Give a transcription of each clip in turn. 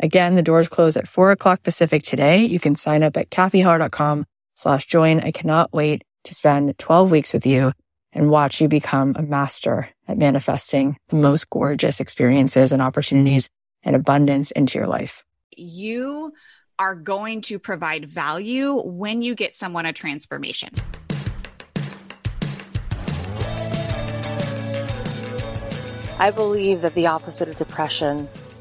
Again, the doors close at four o'clock Pacific today. You can sign up at cathyheller.com slash join. I cannot wait to spend 12 weeks with you and watch you become a master at manifesting the most gorgeous experiences and opportunities and abundance into your life. You are going to provide value when you get someone a transformation. I believe that the opposite of depression,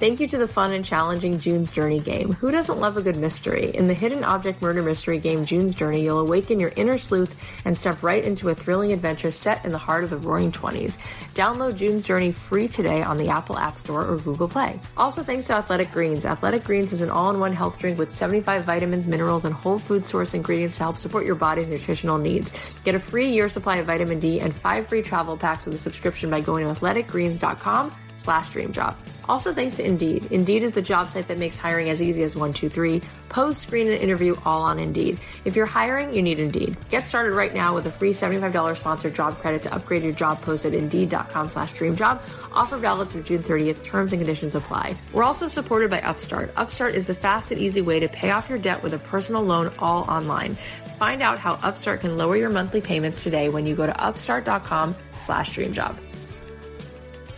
Thank you to the fun and challenging June's Journey game. Who doesn't love a good mystery? In the hidden object murder mystery game June's Journey, you'll awaken your inner sleuth and step right into a thrilling adventure set in the heart of the roaring 20s. Download June's Journey free today on the Apple App Store or Google Play. Also, thanks to Athletic Greens. Athletic Greens is an all in one health drink with 75 vitamins, minerals, and whole food source ingredients to help support your body's nutritional needs. Get a free year supply of vitamin D and five free travel packs with a subscription by going to athleticgreens.com slash dream job. Also, thanks to Indeed. Indeed is the job site that makes hiring as easy as one, two, three. Post, screen, and interview all on Indeed. If you're hiring, you need Indeed. Get started right now with a free $75 sponsored job credit to upgrade your job post at Indeed.com slash dreamjob. Offer valid through June 30th. Terms and conditions apply. We're also supported by Upstart. Upstart is the fast and easy way to pay off your debt with a personal loan all online. Find out how Upstart can lower your monthly payments today when you go to upstart.com slash dreamjob.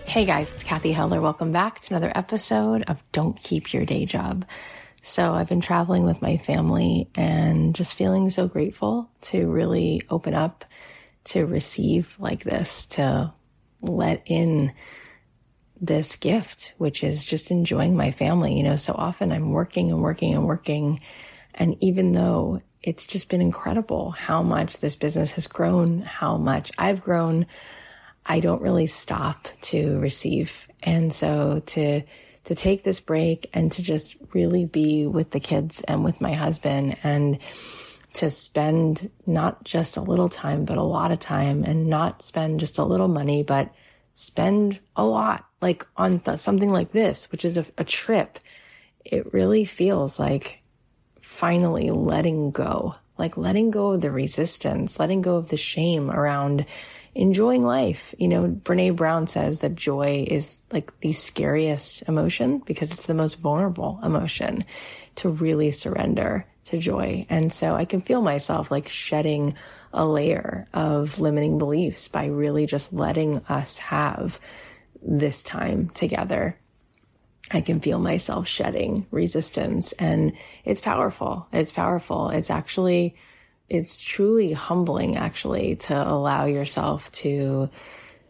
Hey guys, it's Cathy Heller. Welcome back to another episode of Don't Keep Your Day Job. So I've been traveling with my family and just feeling so grateful to really open up to receive like this, to let in this gift, which is just enjoying my family. You know, so often I'm working and working and working. And even though it's just been incredible how much this business has grown, how much I've grown, I don't really stop to receive. And so to, to take this break and to just really be with the kids and with my husband and to spend not just a little time, but a lot of time and not spend just a little money, but spend a lot like on th- something like this, which is a, a trip. It really feels like finally letting go, like letting go of the resistance, letting go of the shame around enjoying life. You know, Brene Brown says that joy is like the scariest emotion because it's the most vulnerable emotion to really surrender to joy. And so I can feel myself like shedding a layer of limiting beliefs by really just letting us have this time together. I can feel myself shedding resistance and it's powerful. It's powerful. It's actually it's truly humbling actually to allow yourself to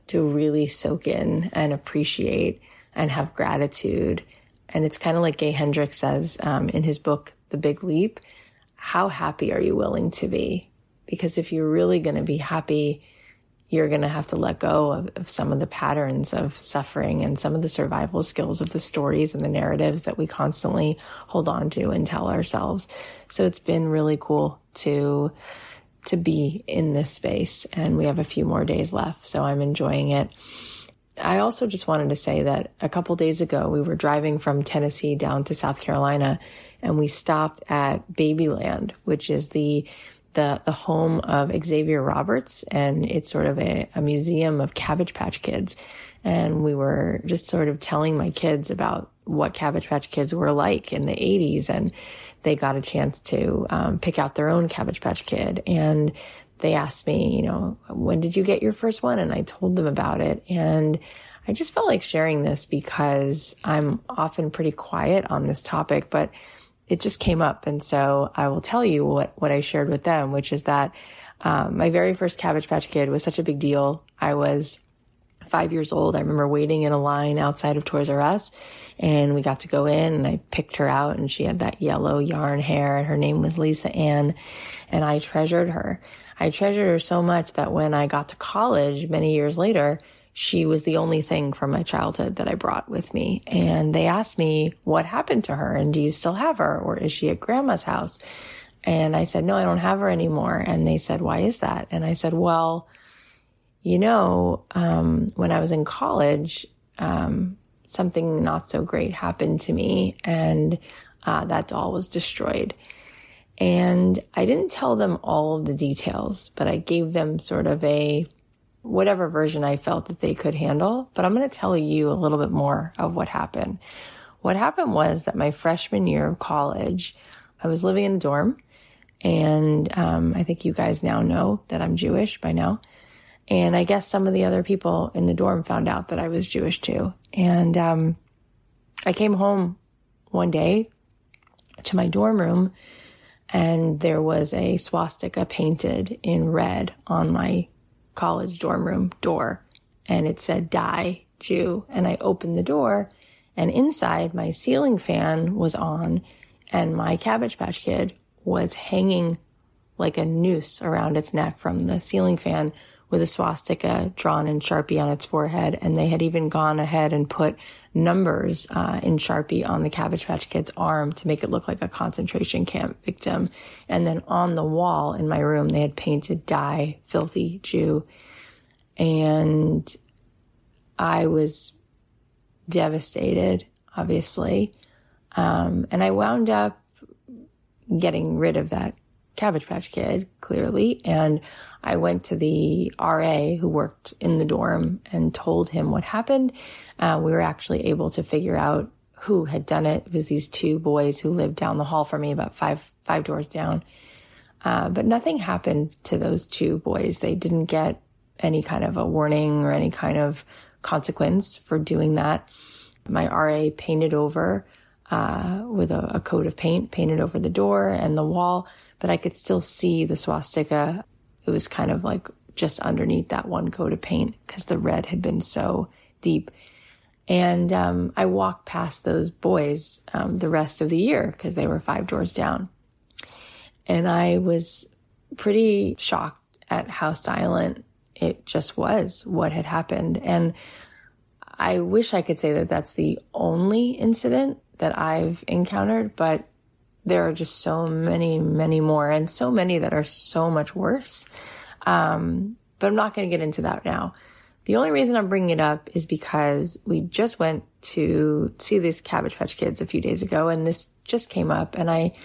to really soak in and appreciate and have gratitude. And it's kind of like Gay Hendricks says um, in his book, The Big Leap. How happy are you willing to be? because if you're really going to be happy, you're going to have to let go of, of, some of the patterns of suffering and some of the survival skills of the stories and the narratives that we constantly hold on to and tell ourselves. So it's been really cool to, to be in this space and we have a few more days left. So I'm enjoying it. I also just wanted to say that a couple days ago, we were driving from Tennessee down to South Carolina and we stopped at Babyland, which is the the, the home of Xavier Roberts, and it's sort of a, a museum of Cabbage Patch Kids. And we were just sort of telling my kids about what Cabbage Patch Kids were like in the 80s, and they got a chance to um, pick out their own Cabbage Patch Kid. And they asked me, you know, when did you get your first one? And I told them about it. And I just felt like sharing this because I'm often pretty quiet on this topic, but it just came up. And so I will tell you what, what I shared with them, which is that, um, my very first Cabbage Patch Kid was such a big deal. I was five years old. I remember waiting in a line outside of Toys R Us and we got to go in and I picked her out and she had that yellow yarn hair and her name was Lisa Ann and I treasured her. I treasured her so much that when I got to college many years later, she was the only thing from my childhood that I brought with me. And they asked me what happened to her and do you still have her or is she at grandma's house? And I said, no, I don't have her anymore. And they said, why is that? And I said, well, you know, um, when I was in college, um, something not so great happened to me and uh, that doll was destroyed. And I didn't tell them all of the details, but I gave them sort of a whatever version I felt that they could handle. But I'm going to tell you a little bit more of what happened. What happened was that my freshman year of college, I was living in a dorm. And um, I think you guys now know that I'm Jewish by now. And I guess some of the other people in the dorm found out that I was Jewish too. And um, I came home one day to my dorm room and there was a swastika painted in red on my college dorm room door and it said die Jew. And I opened the door and inside my ceiling fan was on and my cabbage patch kid was hanging like a noose around its neck from the ceiling fan with a swastika drawn in Sharpie on its forehead. And they had even gone ahead and put numbers uh, in Sharpie on the Cabbage Patch Kid's arm to make it look like a concentration camp victim. And then on the wall in my room, they had painted die filthy Jew. And I was devastated, obviously. Um, and I wound up getting rid of that Cabbage Patch Kid, clearly. And I went to the RA who worked in the dorm and told him what happened. Uh, we were actually able to figure out who had done it. It was these two boys who lived down the hall from me, about five, five doors down. Uh, but nothing happened to those two boys. They didn't get any kind of a warning or any kind of consequence for doing that. My RA painted over, uh, with a, a coat of paint, painted over the door and the wall, but I could still see the swastika it was kind of like just underneath that one coat of paint because the red had been so deep. And um, I walked past those boys um, the rest of the year because they were five doors down. And I was pretty shocked at how silent it just was what had happened. And I wish I could say that that's the only incident that I've encountered, but there are just so many, many more and so many that are so much worse. Um, but I'm not going to get into that now. The only reason I'm bringing it up is because we just went to see these Cabbage Patch Kids a few days ago and this just came up and I,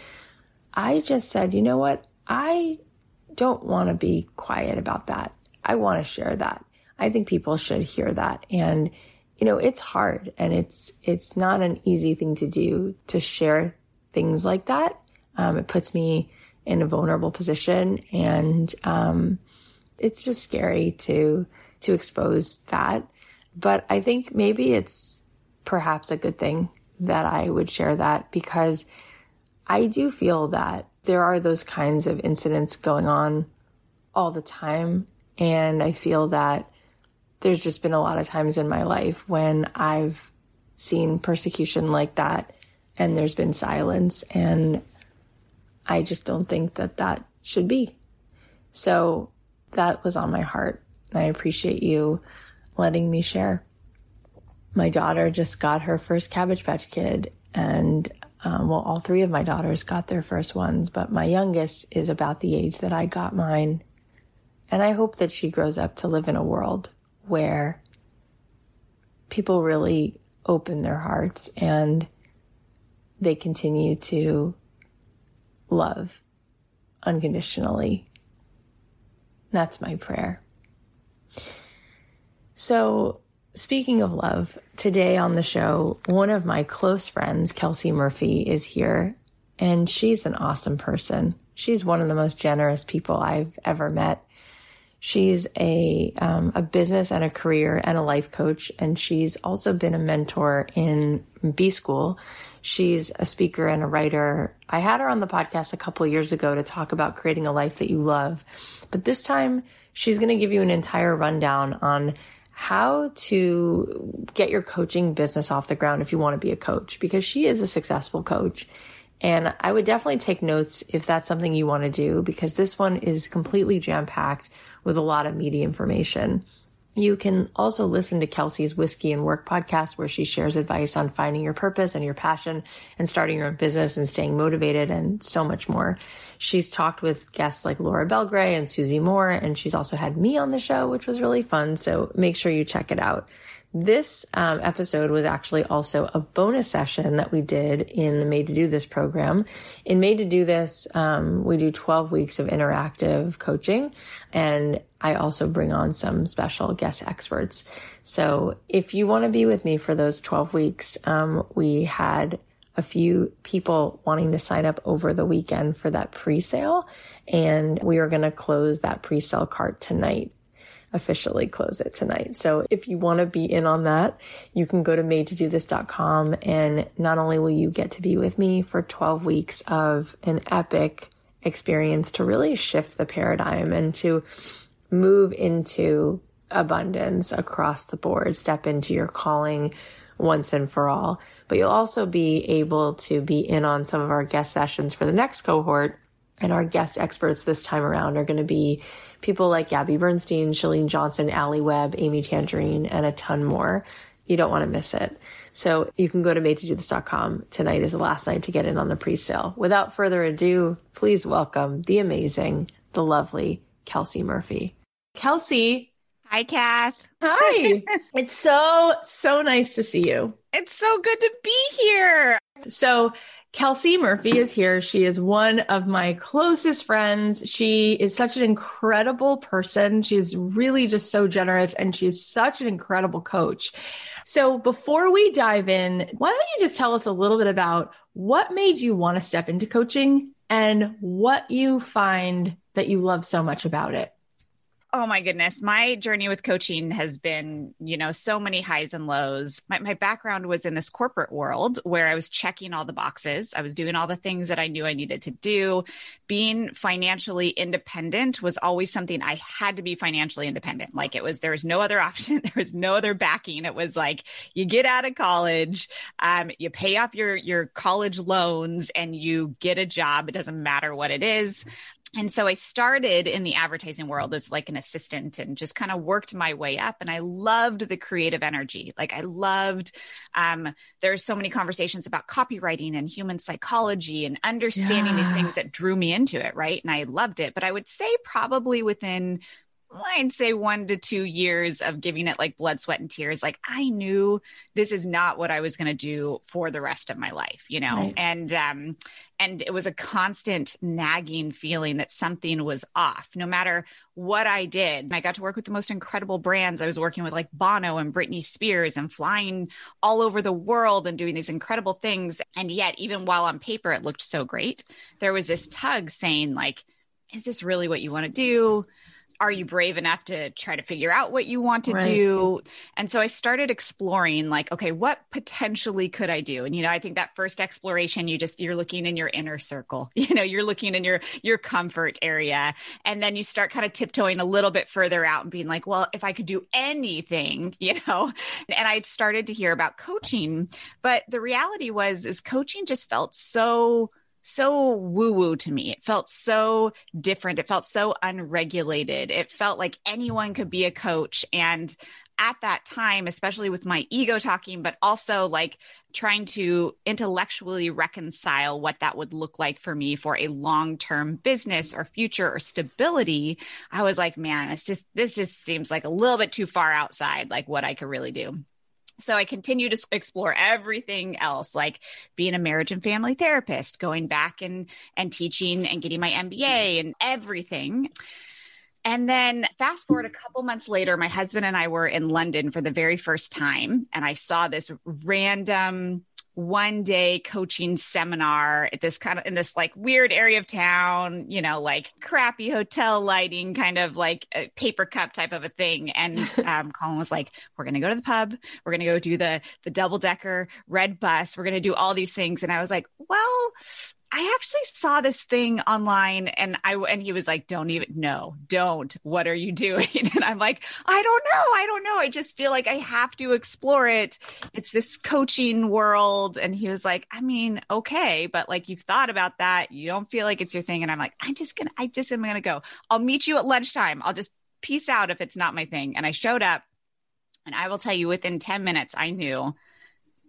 I just said, you know what? I don't want to be quiet about that. I want to share that. I think people should hear that. And, you know, it's hard and it's, it's not an easy thing to do to share things like that. Um, it puts me in a vulnerable position and, um, it's just scary to, to expose that. But I think maybe it's perhaps a good thing that I would share that because I do feel that there are those kinds of incidents going on all the time. And I feel that there's just been a lot of times in my life when I've seen persecution like that and there's been silence. And I just don't think that that should be. So that was on my heart. I appreciate you letting me share. My daughter just got her first Cabbage Patch Kid, and um, well, all three of my daughters got their first ones, but my youngest is about the age that I got mine. And I hope that she grows up to live in a world where people really open their hearts and they continue to love unconditionally. That's my prayer. So, speaking of love, today on the show, one of my close friends, Kelsey Murphy, is here, and she's an awesome person. She's one of the most generous people I've ever met. She's a um, a business and a career and a life coach, and she's also been a mentor in B School. She's a speaker and a writer. I had her on the podcast a couple years ago to talk about creating a life that you love, but this time she's going to give you an entire rundown on how to get your coaching business off the ground if you want to be a coach because she is a successful coach and I would definitely take notes if that's something you want to do because this one is completely jam packed with a lot of meaty information. You can also listen to Kelsey's Whiskey and Work podcast where she shares advice on finding your purpose and your passion and starting your own business and staying motivated and so much more. She's talked with guests like Laura Belgray and Susie Moore, and she's also had me on the show, which was really fun. So make sure you check it out. This um, episode was actually also a bonus session that we did in the Made to Do This program. In Made to Do This, um, we do 12 weeks of interactive coaching, and I also bring on some special guest experts. So if you want to be with me for those 12 weeks, um, we had a few people wanting to sign up over the weekend for that pre-sale, and we are going to close that pre-sale cart tonight officially close it tonight. So if you want to be in on that, you can go to madetodothis.com and not only will you get to be with me for 12 weeks of an epic experience to really shift the paradigm and to move into abundance across the board, step into your calling once and for all. But you'll also be able to be in on some of our guest sessions for the next cohort. And our guest experts this time around are going to be people like Gabby Bernstein, Chalene Johnson, Alli Webb, Amy Tangerine, and a ton more. You don't want to miss it. So you can go to madetodothis.com. Tonight is the last night to get in on the pre-sale. Without further ado, please welcome the amazing, the lovely Kelsey Murphy. Kelsey. Hi, Kath. Hi. it's so, so nice to see you. It's so good to be here. So Kelsey Murphy is here. She is one of my closest friends. She is such an incredible person. She is really just so generous and she is such an incredible coach. So before we dive in, why don't you just tell us a little bit about what made you want to step into coaching and what you find that you love so much about it? Oh my goodness. My journey with coaching has been, you know, so many highs and lows. My, my background was in this corporate world where I was checking all the boxes. I was doing all the things that I knew I needed to do. Being financially independent was always something I had to be financially independent. Like it was, there was no other option. There was no other backing. It was like you get out of college, um, you pay off your, your college loans and you get a job. It doesn't matter what it is and so I started in the advertising world as like an assistant and just kind of worked my way up. And I loved the creative energy. Like I loved, um, there's so many conversations about copywriting and human psychology and understanding yeah. these things that drew me into it. Right. And I loved it. But I would say probably within I'd say one to two years of giving it like blood, sweat, and tears. Like I knew this is not what I was going to do for the rest of my life, you know? Right. And, um, and it was a constant nagging feeling that something was off no matter what I did. I got to work with the most incredible brands. I was working with like Bono and Britney Spears and flying all over the world and doing these incredible things. And yet, even while on paper it looked so great, there was this tug saying, like, is this really what you want to do? Are you brave enough to try to figure out what you want to right. do? And so i started exploring like okay what potentially could i do? And you know i think that first exploration you just you're looking in your inner circle you know you're looking in your your comfort area. And then you start kind of tiptoeing a little bit further out and being like well if i could do anything you know? And i started to hear about coaching but the reality was is coaching just felt so so woo woo to me. It felt so different. It felt so unregulated. It felt like anyone could be a coach. And at that time, especially with my ego talking, but also like trying to intellectually reconcile what that would look like for me for a long term business or future or stability, I was like, man, it's just, this just seems like a little bit too far outside, like what I could really do. So I continue to explore everything else, like being a marriage and family therapist, going back and and teaching and getting my MBA and everything. And then fast forward a couple months later, my husband and I were in London for the very first time, and I saw this random one day coaching seminar at this kind of in this like weird area of town, you know, like crappy hotel lighting, kind of like a paper cup type of a thing. And um, Colin was like, "We're going to go to the pub. We're going to go do the the double decker red bus. We're going to do all these things." And I was like, "Well." I actually saw this thing online and I and he was like, Don't even no, don't. What are you doing? And I'm like, I don't know. I don't know. I just feel like I have to explore it. It's this coaching world. And he was like, I mean, okay, but like you've thought about that. You don't feel like it's your thing. And I'm like, I'm just gonna, I just am gonna go. I'll meet you at lunchtime. I'll just peace out if it's not my thing. And I showed up and I will tell you within 10 minutes, I knew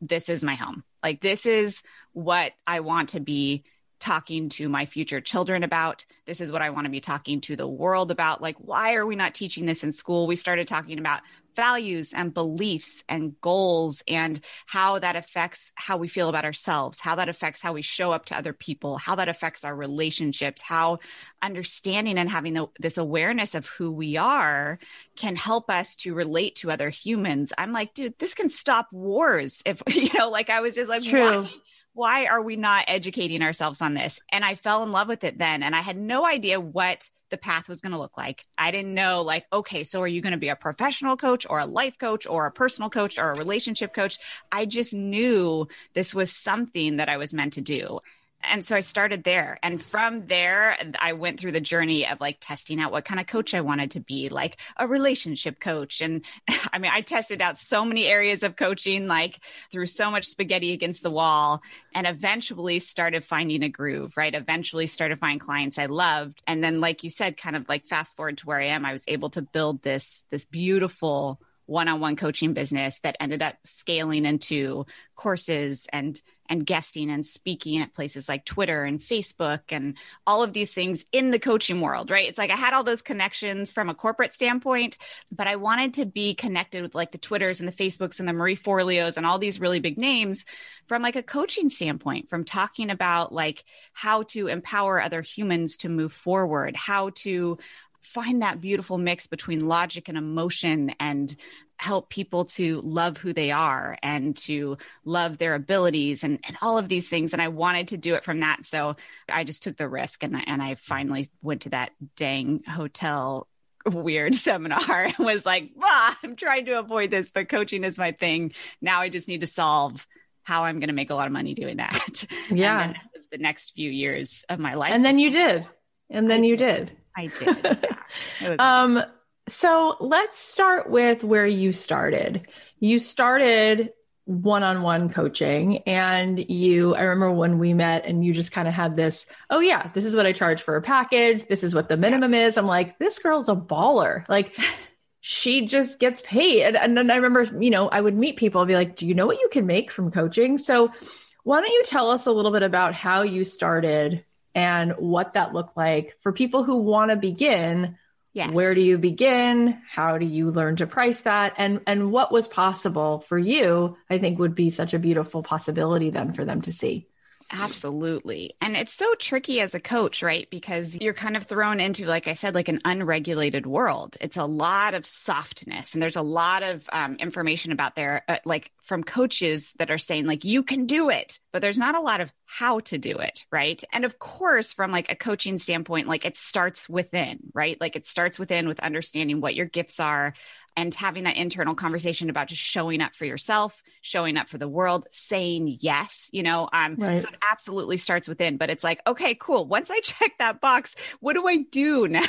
this is my home. Like, this is what I want to be talking to my future children about. This is what I want to be talking to the world about. Like, why are we not teaching this in school? We started talking about values and beliefs and goals and how that affects how we feel about ourselves, how that affects how we show up to other people, how that affects our relationships, how understanding and having the, this awareness of who we are can help us to relate to other humans. I'm like, dude, this can stop wars. If, you know, like I was just like, it's true. Why? Why are we not educating ourselves on this? And I fell in love with it then. And I had no idea what the path was going to look like. I didn't know, like, okay, so are you going to be a professional coach or a life coach or a personal coach or a relationship coach? I just knew this was something that I was meant to do and so I started there. And from there, I went through the journey of like testing out what kind of coach I wanted to be, like a relationship coach. And I mean, I tested out so many areas of coaching, like threw so much spaghetti against the wall, and eventually started finding a groove, right? Eventually started finding clients I loved. And then, like you said, kind of like fast forward to where I am, I was able to build this, this beautiful one-on-one coaching business that ended up scaling into courses and and guesting and speaking at places like Twitter and Facebook and all of these things in the coaching world, right? It's like I had all those connections from a corporate standpoint, but I wanted to be connected with like the Twitters and the Facebooks and the Marie Forleos and all these really big names from like a coaching standpoint, from talking about like how to empower other humans to move forward, how to find that beautiful mix between logic and emotion and help people to love who they are and to love their abilities and, and all of these things. And I wanted to do it from that. So I just took the risk and, and I finally went to that dang hotel weird seminar and was like, ah, I'm trying to avoid this, but coaching is my thing. Now I just need to solve how I'm going to make a lot of money doing that. Yeah. And was the next few years of my life. And then you did. And then I you did. did. I did. Yeah. Um, so let's start with where you started. You started one on one coaching, and you, I remember when we met, and you just kind of had this, oh, yeah, this is what I charge for a package. This is what the minimum is. I'm like, this girl's a baller. Like, she just gets paid. And, and then I remember, you know, I would meet people and be like, do you know what you can make from coaching? So, why don't you tell us a little bit about how you started and what that looked like for people who want to begin? Yes. Where do you begin? How do you learn to price that? And and what was possible for you, I think would be such a beautiful possibility then for them to see. Absolutely. And it's so tricky as a coach, right? Because you're kind of thrown into, like I said, like an unregulated world. It's a lot of softness. And there's a lot of um, information about there, uh, like from coaches that are saying, like, you can do it, but there's not a lot of how to do it, right? And of course, from like a coaching standpoint, like it starts within, right? Like it starts within with understanding what your gifts are, and having that internal conversation about just showing up for yourself, showing up for the world, saying yes, you know, um, Right. so it absolutely starts within, but it's like, okay, cool. Once I check that box, what do I do now?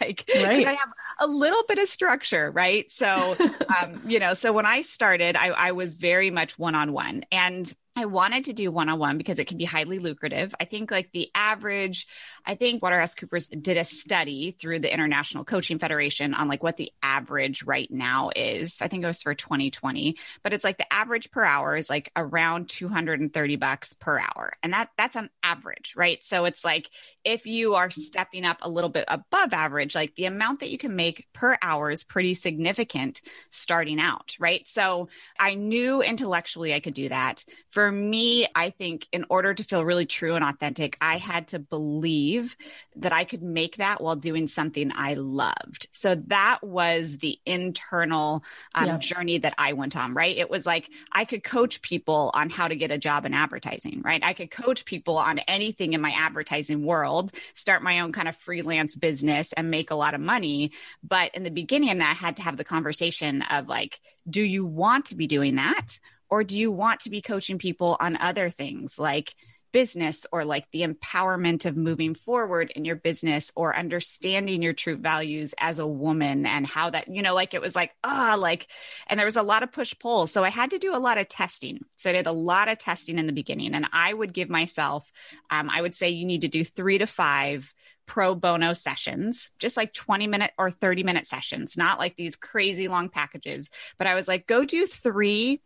like, Right. I have a little bit of structure, right? So, um, you know, so when I started, I, I was very much one-on-one and I wanted to do one on one because it can be highly lucrative. I think like the average, I think WaterhouseCoopers did a study through the International Coaching Federation on like what the average right now is. I think it was for 2020, but it's like the average per hour is like around 230 bucks per hour. And that that's an average, right? So it's like if you are stepping up a little bit above average, like the amount that you can make per hour is pretty significant starting out, right? So I knew intellectually I could do that. For for me, I think in order to feel really true and authentic, I had to believe that I could make that while doing something I loved. So that was the internal um, yeah. journey that I went on, right? It was like I could coach people on how to get a job in advertising, right? I could coach people on anything in my advertising world, start my own kind of freelance business and make a lot of money. But in the beginning, I had to have the conversation of like, do you want to be doing that? Or do you want to be coaching people on other things like business or like the empowerment of moving forward in your business or understanding your true values as a woman and how that, you know, like it was like, ah, oh, like, and there was a lot of push pull. So I had to do a lot of testing. So I did a lot of testing in the beginning. And I would give myself, um, I would say you need to do three to five pro bono sessions, just like 20 minute or 30 minute sessions, not like these crazy long packages. But I was like, go do three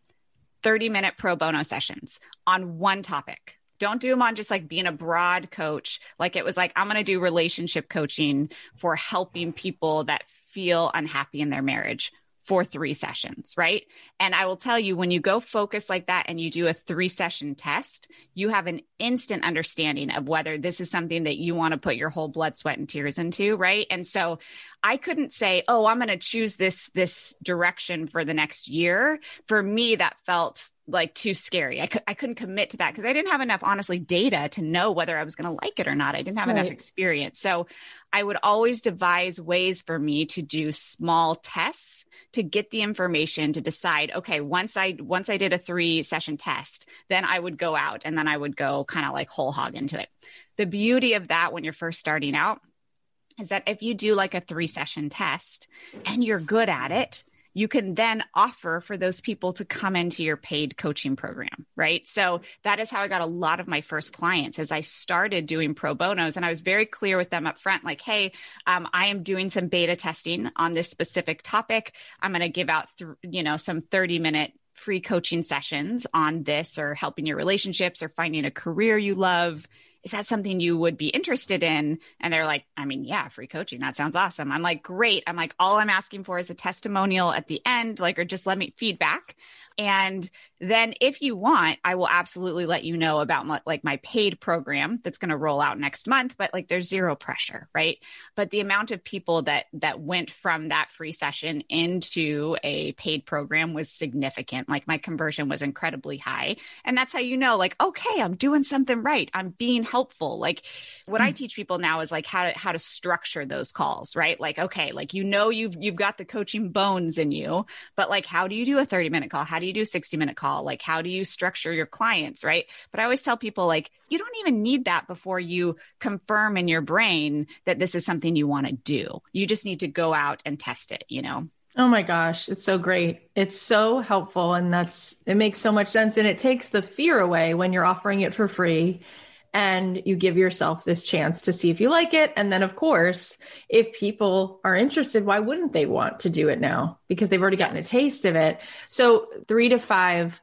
30 minute pro bono sessions on one topic. Don't do them on just like being a broad coach. Like it was like, I'm going to do relationship coaching for helping people that feel unhappy in their marriage for three sessions, right? And I will tell you, when you go focus like that and you do a three session test, you have an instant understanding of whether this is something that you want to put your whole blood, sweat, and tears into, right? And so I couldn't say, oh, I'm going to choose this this direction for the next year. For me, that felt like too scary. I, cu- I couldn't commit to that because I didn't have enough, honestly, data to know whether I was going to like it or not. I didn't have right. enough experience. So I would always devise ways for me to do small tests to get the information to decide, okay, once I, once I did a three session test, then I would go out and then I would go kind of like whole hog into it. The beauty of that when you're first starting out is that if you do like a three session test and you're good at it, you can then offer for those people to come into your paid coaching program, right? So that is how I got a lot of my first clients as I started doing pro bonos. And I was very clear with them up front, like, hey, um, I am doing some beta testing on this specific topic. I'm going to give out, th- you know, some 30 minute free coaching sessions on this or helping your relationships or finding a career you love is that something you would be interested in? And they're like, I mean, yeah, free coaching. That sounds awesome. I'm like, great. I'm like, all I'm asking for is a testimonial at the end, like, or just let me feedback. And then if you want, I will absolutely let you know about my, like my paid program that's going to roll out next month, but like there's zero pressure, right? But the amount of people that that went from that free session into a paid program was significant. Like my conversion was incredibly high. And that's how you know like okay, I'm doing something right. I'm being helpful. Like what mm. I hmm. teach people now is like how to how to structure those calls, right? Like okay, like you know you've you've got the coaching bones in you, but like how do you do a 30 minute call? How do you do a 60 minute call? Like, how do you structure your clients? Right. But I always tell people, like, you don't even need that before you confirm in your brain that this is something you want to do. You just need to go out and test it, you know? Oh my gosh, it's so great. It's so helpful. And that's, it makes so much sense. And it takes the fear away when you're offering it for free and you give yourself this chance to see if you like it. And then, of course, if people are interested, why wouldn't they want to do it now? Because they've already gotten a taste of it. So, three to five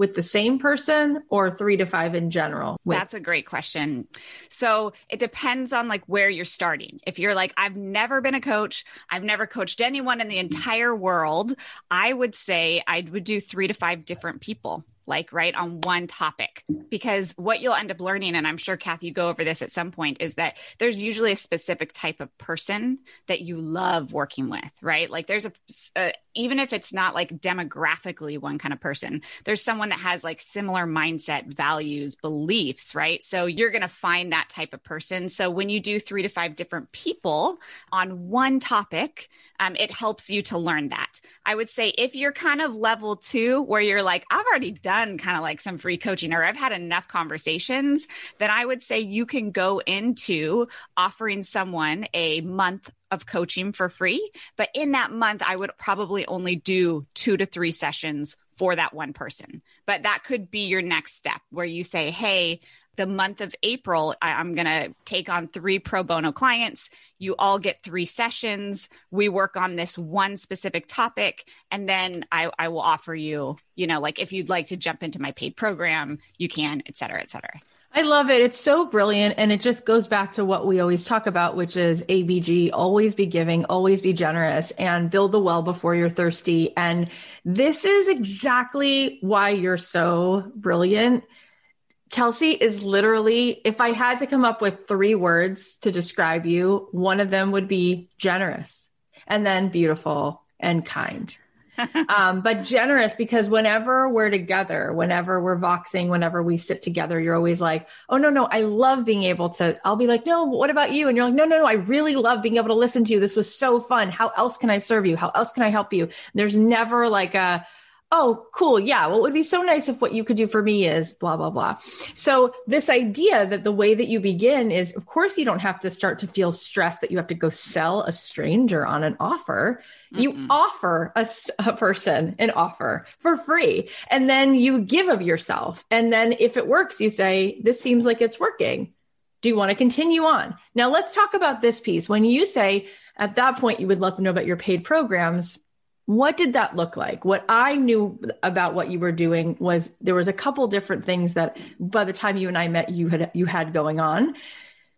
with the same person or three to five in general? With- That's a great question. So it depends on like where you're starting. If you're like, I've never been a coach, I've never coached anyone in the entire world, I would say I would do three to five different people like right on one topic. Because what you'll end up learning and i'm sure cathy you go over this at some point is that there's usually a specific type of person that you love working with right? Like there's a, a even if it's not like demographically one kind of person there's someone that has like similar mindset values beliefs right? So you're going to find that type of person. So when you do three to five different people on one topic um, it helps you to learn that. I would say if you're kind of level two where you're like i've already done done kind of like some free coaching or I've had enough conversations, then I would say you can go into offering someone a month of coaching for free. But in that month, I would probably only do two to three sessions for that one person. But that could be your next step where you say, Hey, the month of April, I, am going to take on three pro bono clients. You all get three sessions. We work on this one specific topic. And then I, I will offer you, you know, like if you'd like to jump into my paid program, you can, et cetera, et cetera. I love it. It's so brilliant. And it just goes back to what we always talk about, which is ABG always be giving, always be generous, and build the well before you're thirsty. And this is exactly why you're so brilliant Kelsey is literally, if I had to come up with three words to describe you, one of them would be generous and then beautiful and kind. um, but generous because whenever we're together, whenever we're voxing, whenever we sit together, you're always like, oh, no, no, I love being able to. I'll be like, no, what about you? And you're like, no, no, no, I really love being able to listen to you. This was so fun. How else can I serve you? How else can I help you? There's never like a, oh, cool. Yeah. Well, it would be so nice if what you could do for me is blah, blah, blah. So, this idea that the way that you begin is, of course, you don't have to start to feel stressed that you have to go sell a stranger on an offer. Mm-mm. You offer a, a person an offer for free, and then you give of yourself. And then if it works, you say, This seems like it's working. Do you want to continue on? Now, let's talk about this piece. When you say at that point, you would let them know about your paid programs what did that look like? What I knew about what you were doing was there was a couple different things that by the time you and I met you had you had going on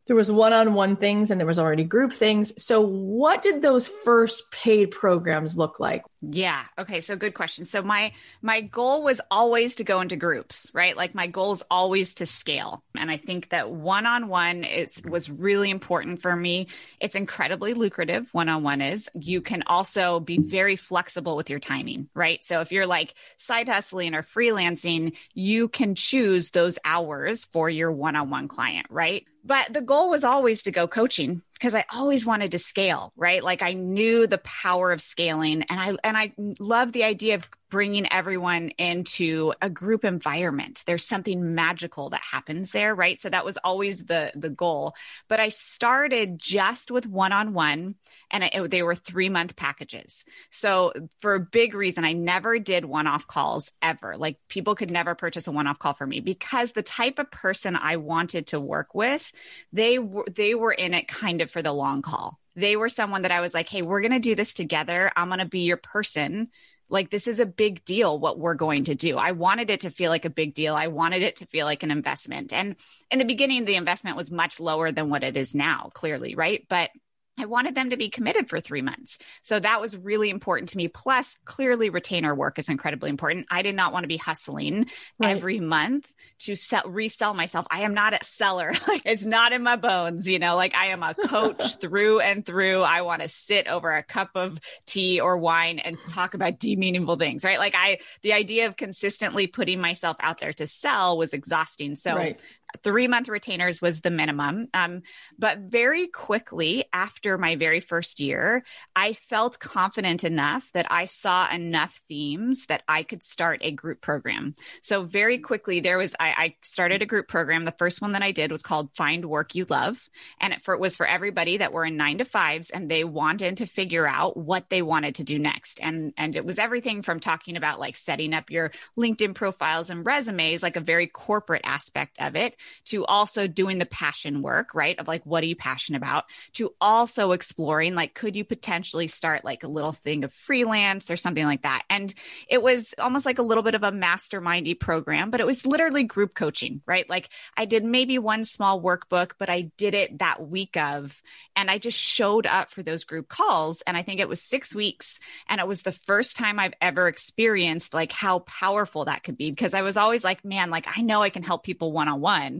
there was one-on-one things and there was already group things. So what did those first paid programs look like? Yeah. Okay. So good question. So my my goal was always to go into groups right? Like my goal is always to scale. And i think that one-on-one is was really important for me. It's incredibly lucrative one-on-one is. You can also be very flexible with your timing right? So if you're like side hustling or freelancing you can choose those hours for your one-on-one client right but the goal was always to go coaching because I always wanted to scale, right? Like I knew the power of scaling and I and I love the idea of bringing everyone into a group environment. There's something magical that happens there, right? So that was always the the goal. But I started just with one-on-one and they were 3-month packages. So for a big reason I never did one-off calls ever. Like people could never purchase a one-off call for me because the type of person I wanted to work with, they were they were in it kind of for the long haul. They were someone that I was like, "Hey, we're going to do this together. I'm going to be your person." like this is a big deal what we're going to do. I wanted it to feel like a big deal. I wanted it to feel like an investment. And in the beginning the investment was much lower than what it is now, clearly, right? But I wanted them to be committed for three months. So that was really important to me. Plus, clearly, retainer work is incredibly important. I did not want to be hustling right. every month to sell, resell myself. I am not a seller. like it's not in my bones, you know, like I am a coach through and through. I want to sit over a cup of tea or wine and talk about deep, meaningful things, right? Like I, the idea of consistently putting myself out there to sell was exhausting. So right three month retainers was the minimum. Um, but very quickly after my very first year, I felt confident enough that I saw enough themes that I could start a group program. So very quickly, there was I, I started a group program. The first one that I did was called Find Work You Love, and it, for, was for everybody that were in nine to fives and they wanted to figure out what they wanted to do next. And and it was everything from talking about like setting up your LinkedIn profiles and resumes, like a very corporate aspect of it to also doing the passion work, right? Of like, what are you passionate about? To also exploring, like, could you potentially start like a little thing of freelance or something like that? And it was almost like a little bit of a mastermindy program, but it was literally group coaching, right? Like, I did maybe one small workbook, but I did it that week of, and I just showed up for those group calls. And I think it was six weeks. And it was the first time I've ever experienced like how powerful that could be because I was always like, man, like, I know I can help people one on one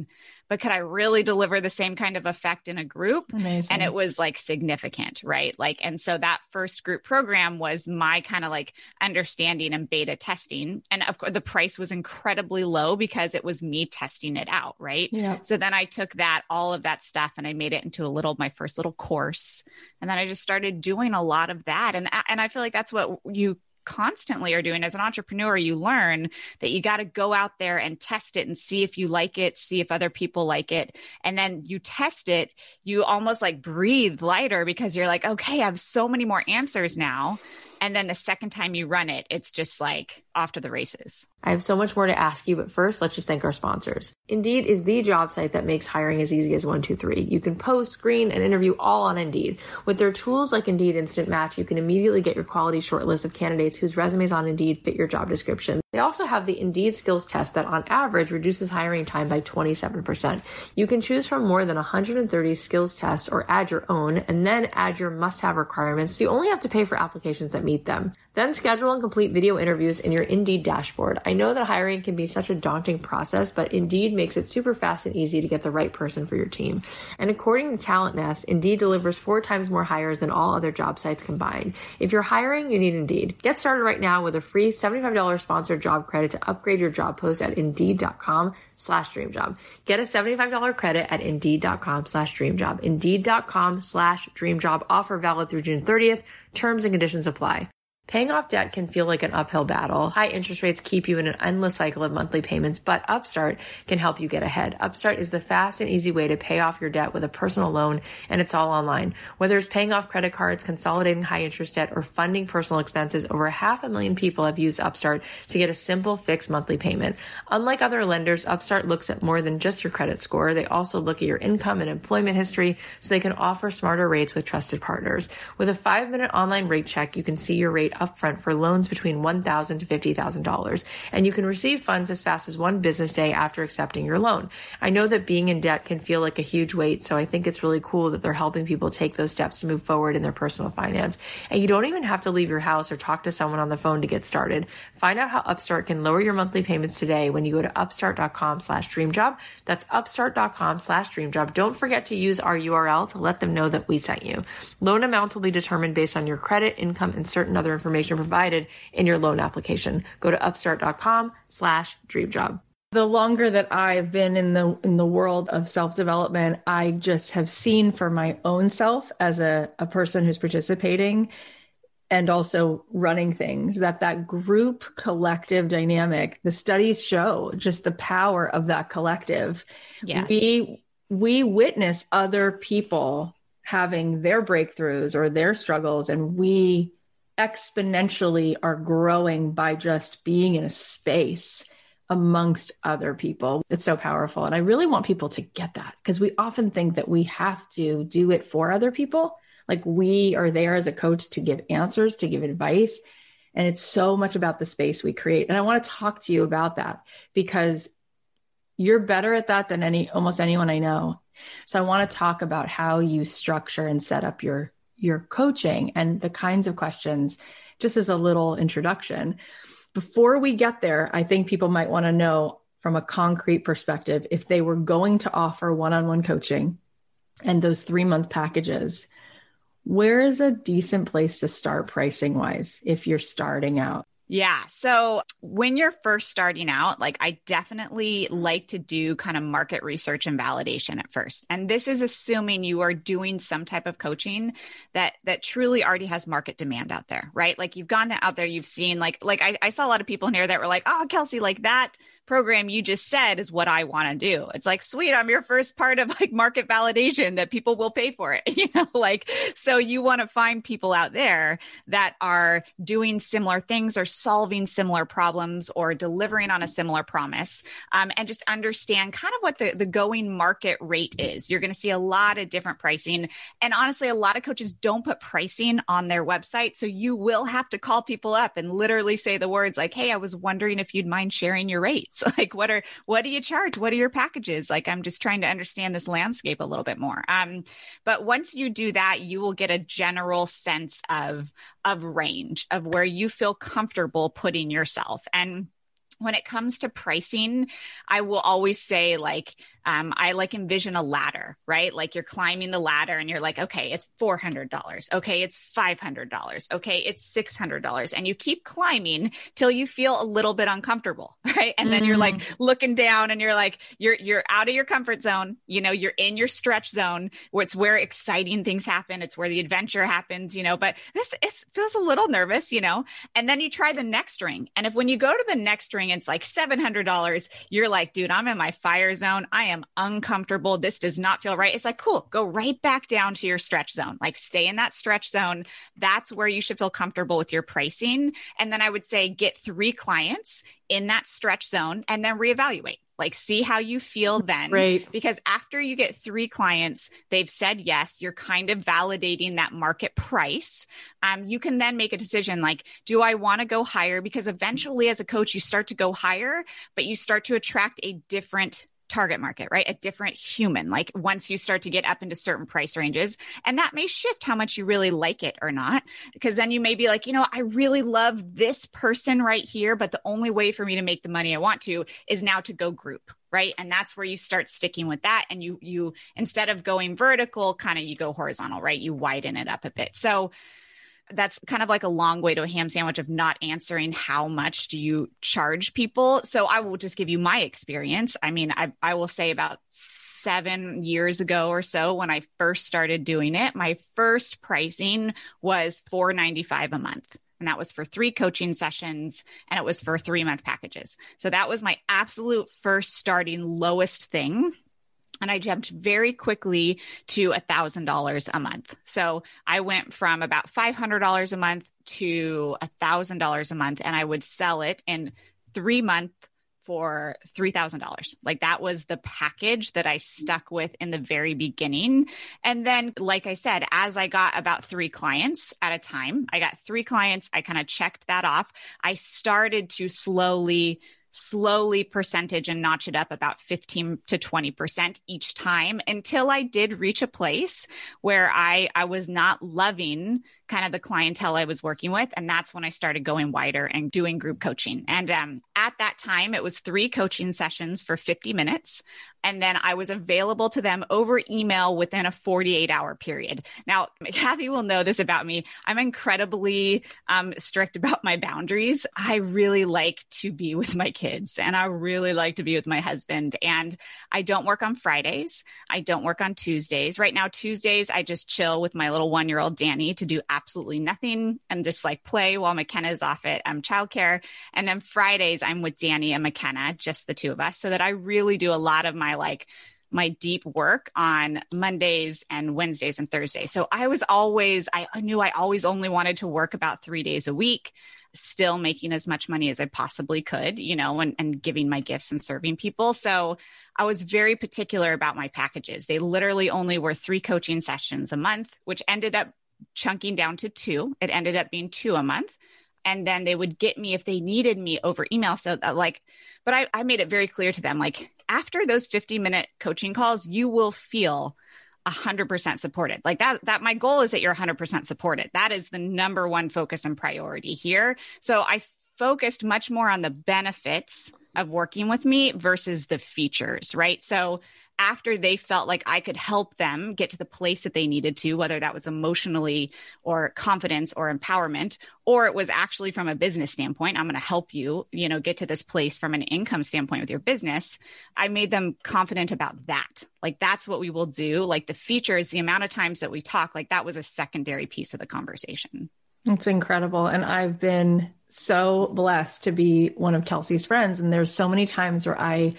but could I really deliver the same kind of effect in a group? Amazing. And it was like significant, right? Like, and so that first group program was my kind of like understanding and beta testing. And of course, the price was incredibly low because it was me testing it out, right? Yeah. So then I took that, all of that stuff, and I made it into a little, my first little course. And then I just started doing a lot of that. And, and I feel like that's what you constantly are doing as an entrepreneur you learn that you got to go out there and test it and see if you like it see if other people like it. And then you test it you almost like breathe lighter because you're like okay i have so many more answers now And then the second time you run it, it's just like off to the races. I have so much more to ask you, but first, let's just thank our sponsors. Indeed is the job site that makes hiring as easy as one, two, three. You can post, screen, and interview all on Indeed. With their tools like Indeed Instant Match, you can immediately get your quality shortlist of candidates whose resumes on Indeed fit your job description. They also have the Indeed skills test that on average reduces hiring time by 27%. You can choose from more than 130 skills tests or add your own and then add your must have requirements. So you only have to pay for applications that meet them. Then schedule and complete video interviews in your Indeed dashboard. I know that hiring can be such a daunting process, but Indeed makes it super fast and easy to get the right person for your team. And according to Talent Nest, Indeed delivers four times more hires than all other job sites combined. If you're hiring, you need Indeed. Get started right now with a free $75 sponsored job credit to upgrade your job post at Indeed.com slash dreamjob. Get a $75 credit at Indeed.com slash dreamjob. Indeed.com slash dreamjob offer valid through June 30th. Terms and conditions apply. Paying off debt can feel like an uphill battle. High interest rates keep you in an endless cycle of monthly payments, but Upstart can help you get ahead. Upstart is the fast and easy way to pay off your debt with a personal loan, and it's all online. Whether it's paying off credit cards, consolidating high interest debt, or funding personal expenses, over half a million people have used Upstart to get a simple fixed monthly payment. Unlike other lenders, Upstart looks at more than just your credit score. They also look at your income and employment history so they can offer smarter rates with trusted partners. With a five minute online rate check, you can see your rate upfront for loans between 1,000 to $50,000. And you can receive funds as fast as one business day after accepting your loan. I know that being in debt can feel like a huge weight, so I think it's really cool that they're helping people take those steps to move forward in their personal finance. And you don't even have to leave your house or talk to someone on the phone to get started. Find out how Upstart can lower your monthly payments today when you go to upstart.com slash dreamjob. That's upstart.com slash dreamjob. Don't forget to use our URL to let them know that we sent you. Loan amounts will be determined based on your credit, income, and certain other information provided in your loan application. Go to upstart.com slash dreamjob. The longer that I've been in the in the world of self-development, I just have seen for my own self as a, a person who's participating and also running things that that group collective dynamic the studies show just the power of that collective Yes. we we witness other people having their breakthroughs or their struggles and we exponentially are growing by just being in a space amongst other people. It's so powerful. And I really want people to get that because we often think that we have to do it for other people. Like we are there as a coach to give answers, to give advice. And it's so much about the space we create. And I want to talk to you about that because you're better at that than any almost anyone I know. So I want to talk about how you structure and set up your your coaching and the kinds of questions just as a little introduction. Before we get there, I think people might want to know from a concrete perspective if they were going to offer one-on-one coaching and those 3-month packages, where is a decent place to start pricing wise if you're starting out? Yeah. So when you're first starting out, like I definitely like to do kind of market research and validation at first. And this is assuming you are doing some type of coaching that that truly already has market demand out there, right? Like you've gone out there, you've seen like like I, I saw a lot of people in here that were like, oh Kelsey, like that program you just said is what I want to do. It's like, sweet, I'm your first part of like market validation that people will pay for it. You know, like, so you want to find people out there that are doing similar things or solving similar problems or delivering on a similar promise um, and just understand kind of what the, the going market rate is. You're going to see a lot of different pricing. And honestly, a lot of coaches don't put pricing on their website. So you will have to call people up and literally say the words like, Hey, I was wondering if you'd mind sharing your Like, what are, what do you charge? What are your packages? Like, I'm just trying to understand this landscape a little bit more. Um, but once you do that, you will get a general sense of, of range of where you feel comfortable putting yourself. And when it comes to pricing, I will always say, like, um, I like envision a ladder, right? Like you're climbing the ladder and you're like, okay, it's $400. Okay, it's $500. Okay, it's $600. And you keep climbing till you feel a little bit uncomfortable, right? And then mm. you're like looking down and you're like, you're, you're out of your comfort zone. You know, you're in your stretch zone where it's where exciting things happen. It's where the adventure happens, you know, but this it feels a little nervous, you know, and then you try the next ring. And if when you go to the next ring, it's like $700, you're like, dude, I'm in my fire zone. I am uncomfortable. This does not feel right. It's like, cool, go right back down to your stretch zone. Like stay in that stretch zone. That's where you should feel comfortable with your pricing. And then I would say get three clients in that stretch zone and then reevaluate. Like, see how you feel then. Right. Because after you get three clients, they've said yes, you're kind of validating that market price. Um, you can then make a decision like, do I want to go higher? Because eventually, as a coach, you start to go higher, but you start to attract a different target market, right? A different human, like once you start to get up into certain price ranges. And that may shift how much you really like it or not. Because then you may be like, you know, I really love this person right here, but the only way for me to make the money I want to is now to go group. Right. And that's where you start sticking with that. And you, you, instead of going vertical, kind of you go horizontal, right? You widen it up a bit. So, that's kind of like a long way to a ham sandwich of not answering how much do you charge people. So I will just give you my experience. I mean, I, I will say about seven years ago or so when I first started doing it, my first pricing was four ninety five a month. And that was for three coaching sessions and it was for three month packages. So that was my absolute first starting lowest thing and I jumped very quickly to a thousand dollars a month. So I went from about five hundred dollars a month to a thousand dollars a month, and I would sell it in three months for $3,000. Like that was the package that I stuck with in the very beginning. And then, like I said, as I got about three clients at a time, I got three clients, I kind of checked that off. I started to slowly slowly percentage and notch it up about 15 to 20% each time until I did reach a place where I, I was not loving kind of the clientele I was working with. And that's when I started going wider and doing group coaching. And um, at that time, it was three coaching sessions for 50 minutes. And then I was available to them over email within a 48 hour period. Now, Cathy will know this about me. I'm incredibly um, strict about my boundaries. I really like to be with my kids and I really like to be with my husband. And I don't work on Fridays. I don't work on Tuesdays. Right now, Tuesdays, I just chill with my little one year old Danny to do absolutely nothing and just like play while McKenna's off at um, childcare. And then Fridays, I'm with Danny and McKenna, just the two of us, so that I really do a lot of my like my deep work on Mondays and Wednesdays and Thursdays. So I was always, I knew I always only wanted to work about three days a week, still making as much money as I possibly could, you know, and, and giving my gifts and serving people. So I was very particular about my packages. They literally only were three coaching sessions a month, which ended up chunking down to two. It ended up being two a month and then they would get me if they needed me over email. So that like, but I, I made it very clear to them, like after those 50 minute coaching calls, you will feel 100% supported. Like that, that my goal is that you're 100% supported. That is the number one focus and priority here. So I focused much more on the benefits of working with me versus the features, right? So after they felt like I could help them get to the place that they needed to, whether that was emotionally or confidence or empowerment, or it was actually from a business standpoint, I'm going to help you, you know, get to this place from an income standpoint with your business. I made them confident about that. Like that's what we will do. Like the features, the amount of times that we talk, like that was a secondary piece of the conversation. It's incredible. And I've been so blessed to be one of Kelsey's friends. And there's so many times where I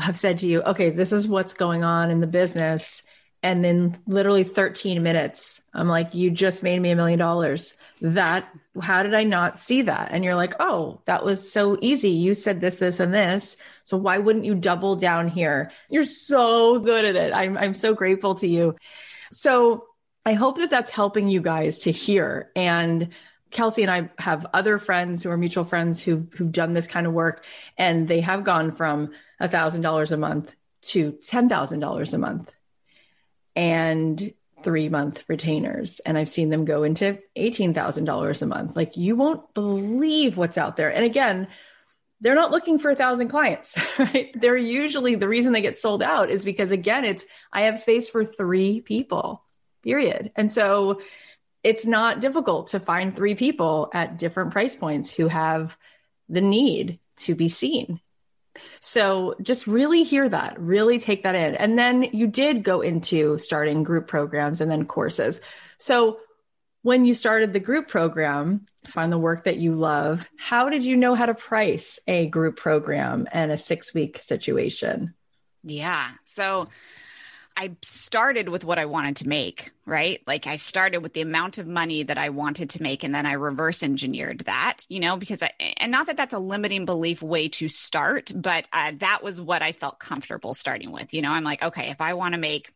have said to you, okay, this is what's going on in the business. And then literally 13 minutes, I'm like, you just made me a million dollars. That, how did I not see that? And you're like, oh, that was so easy. You said this, this, and this. So why wouldn't you double down here? You're so good at it. I'm, I'm so grateful to you. So I hope that that's helping you guys to hear. And Kelsey and I have other friends who are mutual friends who've, who've done this kind of work, and they have gone from $1,000 a month to $10,000 a month and three month retainers. And I've seen them go into $18,000 a month. Like you won't believe what's out there. And again, they're not looking for a thousand clients, right? They're usually the reason they get sold out is because again, it's I have space for three people, period. And so it's not difficult to find three people at different price points who have the need to be seen so just really hear that, really take that in. And then you did go into starting group programs and then courses. So when you started the group program, find the work that you love, how did you know how to price a group program and a six week situation? Yeah. So I started with what I wanted to make, right? Like I started with the amount of money that I wanted to make and then I reverse engineered that, you know, because I, and not that that's a limiting belief way to start, but uh, that was what I felt comfortable starting with. You know, I'm like, okay, if I want to make,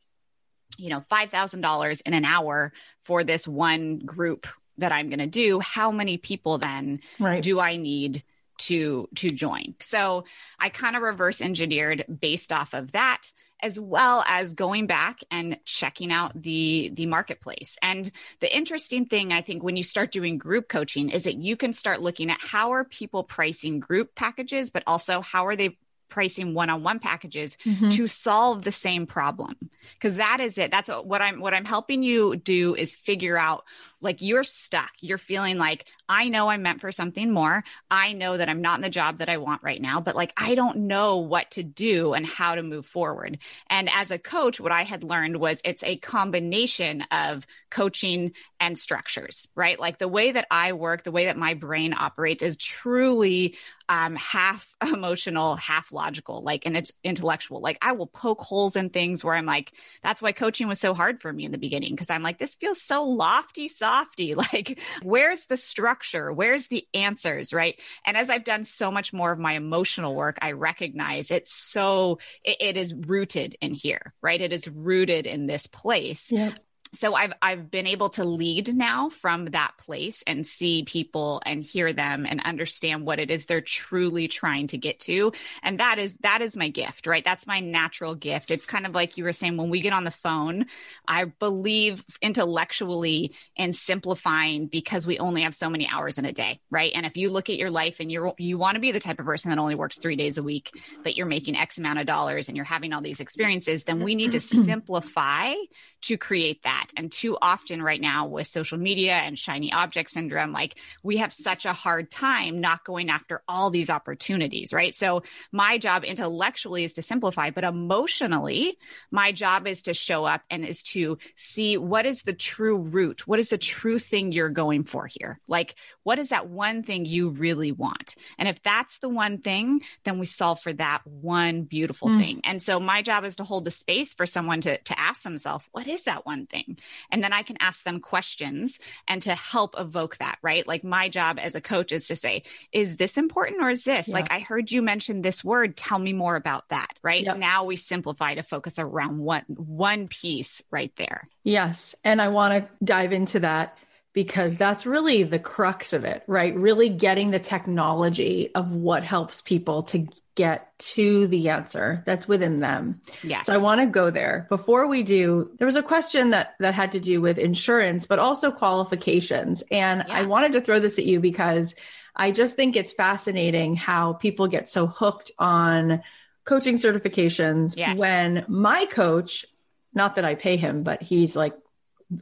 you know, $5,000 in an hour for this one group that I'm going to do, how many people then right. do I need to to join? So I kind of reverse engineered based off of that as well as going back and checking out the the marketplace. And the interesting thing I think when you start doing group coaching is that you can start looking at how are people pricing group packages but also how are they pricing one-on-one packages mm-hmm. to solve the same problem because that is it that's what i'm what i'm helping you do is figure out like you're stuck. You're feeling like, I know I'm meant for something more. I know that I'm not in the job that I want right now, but like, I don't know what to do and how to move forward. And as a coach, what I had learned was it's a combination of coaching and structures, right? Like the way that I work, the way that my brain operates is truly um, half emotional, half logical, like, and it's intellectual. Like, I will poke holes in things where I'm like, that's why coaching was so hard for me in the beginning. Cause I'm like, this feels so lofty, so softy. Like, where's the structure? Where's the answers? Right. And as I've done so much more of my emotional work, I recognize it's so, it, it is rooted in here, right? It is rooted in this place. Yep so I've I've been able to lead now from that place and see people and hear them and understand what it is they're truly trying to get to. And that is that is my gift right? That's my natural gift. It's kind of like you were saying when we get on the phone I believe intellectually in simplifying because we only have so many hours in a day right? And if you look at your life and you're you want to be the type of person that only works 3 days a week but you're making x amount of dollars and you're having all these experiences then we need to simplify to create that. And too often right now with social media and shiny object syndrome, like we have such a hard time not going after all these opportunities, right? So my job intellectually is to simplify, but emotionally, my job is to show up and is to see what is the true root? What is the true thing you're going for here? Like, what is that one thing you really want? And if that's the one thing, then we solve for that one beautiful mm. thing. And so my job is to hold the space for someone to, to ask themselves, what is that one thing? And then I can ask them questions and to help evoke that, right? Like my job as a coach is to say, is this important or is this? Yeah. Like I heard you mention this word. Tell me more about that, right? Yep. Now we simplify to focus around one one piece right there. Yes. And I want to dive into that because that's really the crux of it, right? Really getting the technology of what helps people to get to the answer that's within them. Yes. So I want to go there. Before we do, there was a question that that had to do with insurance, but also qualifications. And yeah. I wanted to throw this at you because I just think it's fascinating how people get so hooked on coaching certifications yes. when my coach, not that I pay him, but he's like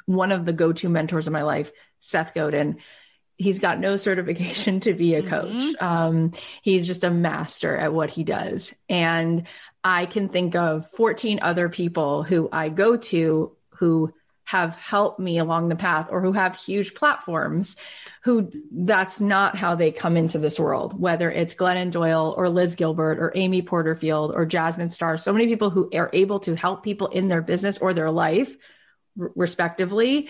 one of the go-to mentors in my life, Seth Godin he's got no certification to be a coach. Mm-hmm. Um, he's just a master at what he does. And I can think of 14 other people who I go to who have helped me along the path or who have huge platforms who that's not how they come into this world, whether it's Glennon Doyle or Liz Gilbert or Amy Porterfield or Jasmine Star. So many people who are able to help people in their business or their life, respectively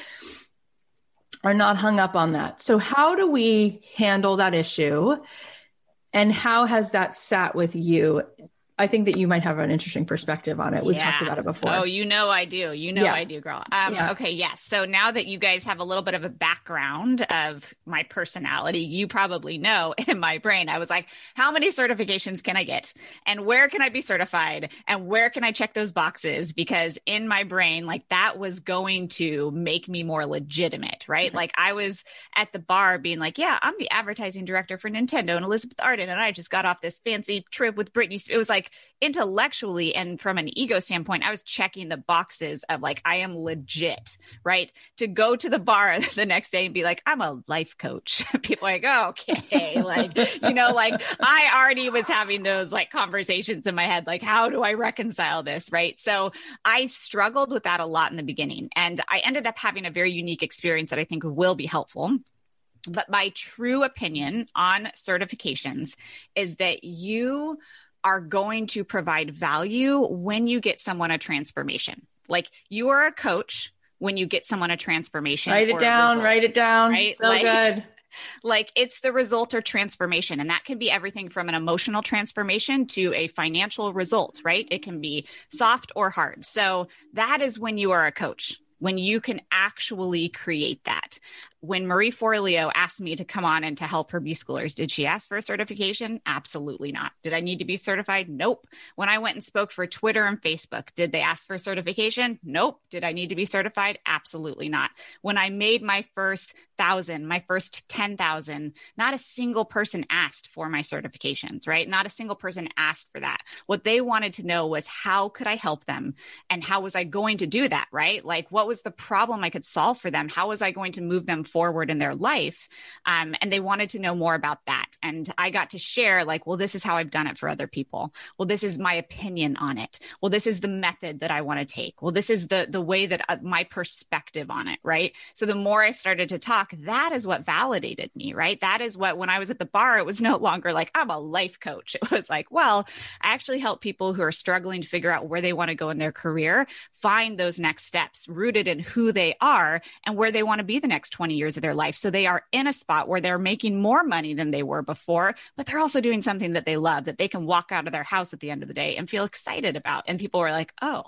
are not hung up on that. So, how do we handle that issue? And how has that sat with you I think that you might have an interesting perspective on it. We've yeah. talked about it before. Oh, you know I do. You know yeah. I do, girl. Um, yeah. Okay, yes. So now that you guys have a little bit of a background of my personality, you probably know in my brain, I was like, how many certifications can I get? And where can I be certified? And where can I check those boxes? Because in my brain, like that was going to make me more legitimate, right? Like I was at the bar being like, yeah, I'm the advertising director for Nintendo and Elizabeth Arden. And I just got off this fancy trip with Britney. It was like, like intellectually and from an ego standpoint, I was checking the boxes of like, I am legit, right? To go to the bar the next day and be like, I'm a life coach. People like, oh, okay. like, you know, like I already was having those like conversations in my head, like, how do I reconcile this? Right. So I struggled with that a lot in the beginning. And I ended up having a very unique experience that I think will be helpful. But my true opinion on certifications is that you are going to provide value when you get someone a transformation. Like you are a coach when you get someone a transformation. Write it down, write it down. Right? So like, good. Like it's the result or transformation. And that can be everything from an emotional transformation to a financial result, right? It can be soft or hard. So that is when you are a coach when you can actually create that when Marie Forleo asked me to come on and to help her B schoolers, did she ask for a certification? Absolutely not. Did I need to be certified? Nope. When I went and spoke for Twitter and Facebook, did they ask for a certification? Nope. Did I need to be certified? Absolutely not. When I made my first thousand, my first 10,000, not a single person asked for my certifications, right? Not a single person asked for that. What they wanted to know was how could I help them? And how was I going to do that, right? Like what was the problem I could solve for them? How was I going to move them forward in their life. Um, and they wanted to know more about that. And I got to share, like, well, this is how I've done it for other people. Well, this is my opinion on it. Well, this is the method that I want to take. Well, this is the the way that uh, my perspective on it, right? So the more I started to talk, that is what validated me, right? That is what when I was at the bar, it was no longer like I'm a life coach. It was like, well, I actually help people who are struggling to figure out where they want to go in their career find those next steps rooted in who they are and where they want to be the next 20 years of their life. So they are in a spot where they're making more money than they were before, but they're also doing something that they love that they can walk out of their house at the end of the day and feel excited about. And people were like, oh,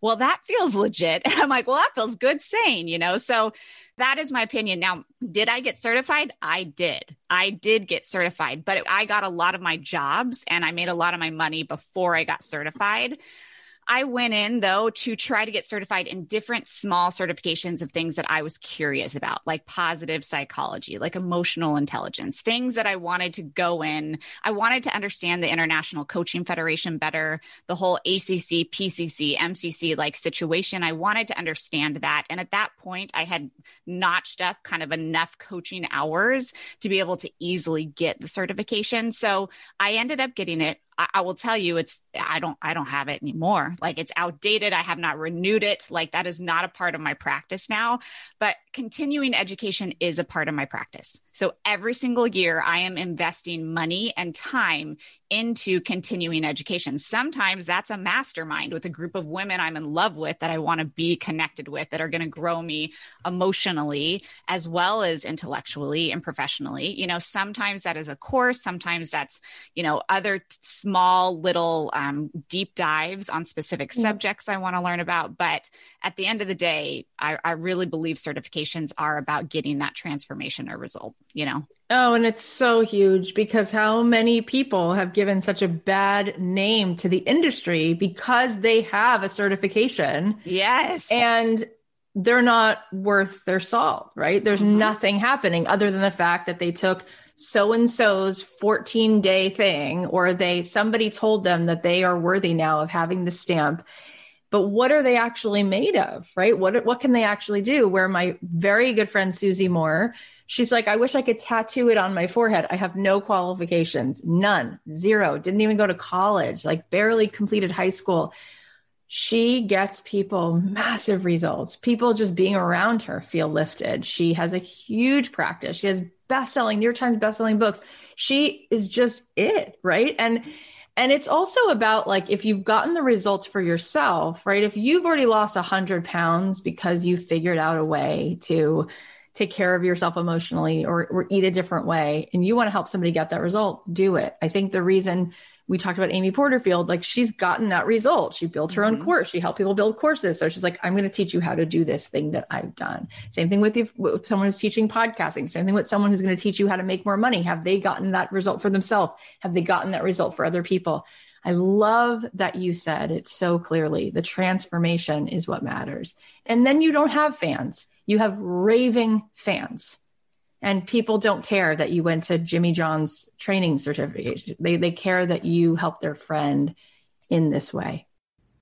well, that feels legit. And I'm like, well, that feels good saying, you know? So that is my opinion. Now, did I get certified? I did. I did get certified, but I got a lot of my jobs and I made a lot of my money before I got certified. I went in though to try to get certified in different small certifications of things that I was curious about, like positive psychology, like emotional intelligence, things that I wanted to go in. I wanted to understand the International Coaching Federation better, the whole ACC, PCC, MCC like situation. I wanted to understand that. And at that point, I had notched up kind of enough coaching hours to be able to easily get the certification. So I ended up getting it I, I will tell you it's I don't I don't have it anymore. Like it's outdated. I have not renewed it. Like that is not a part of my practice now. But continuing education is a part of my practice. So every single year I am investing money and time into continuing education. Sometimes that's a mastermind with a group of women I'm in love with that I want to be connected with that are going to grow me emotionally as well as intellectually and professionally. You know, sometimes that is a course, sometimes that's, you know, other small little um, deep dives on specific mm-hmm. subjects I want to learn about. But at the end of the day, I, I really believe certifications are about getting that transformation or result, you know? Oh, and it's so huge because how many people have given such a bad name to the industry because they have a certification? Yes. And they're not worth their salt, right? There's mm-hmm. nothing happening other than the fact that they took so and so's 14 day thing or they somebody told them that they are worthy now of having the stamp. But what are they actually made of right? What what can they actually do? Where my very good friend Susie Moore she's like I wish I could tattoo it on my forehead. I have no qualifications. None. Zero. Didn't even go to college. Like barely completed high school. She gets people massive results. People just being around her feel lifted. She has a huge practice. She has best-selling New York Times best-selling books. She is just it, right? And and it's also about like if you've gotten the results for yourself, right? If you've already lost a 100 pounds because you figured out a way to take care of yourself emotionally or, or eat a different way and you want to help somebody get that result, do it. I think the reason we talked about Amy Porterfield, like she's gotten that result. She built her mm-hmm. own course. She helped people build courses. So she's like, I'm going to teach you how to do this thing that I've done. Same thing with, you, with someone who's teaching podcasting. Same thing with someone who's going to teach you how to make more money. Have they gotten that result for themselves? Have they gotten that result for other people? I love that you said it so clearly. The transformation is what matters. And then you don't have fans. You have raving fans and people don't care that you went to Jimmy John's training certification. They they care that you helped their friend in this way.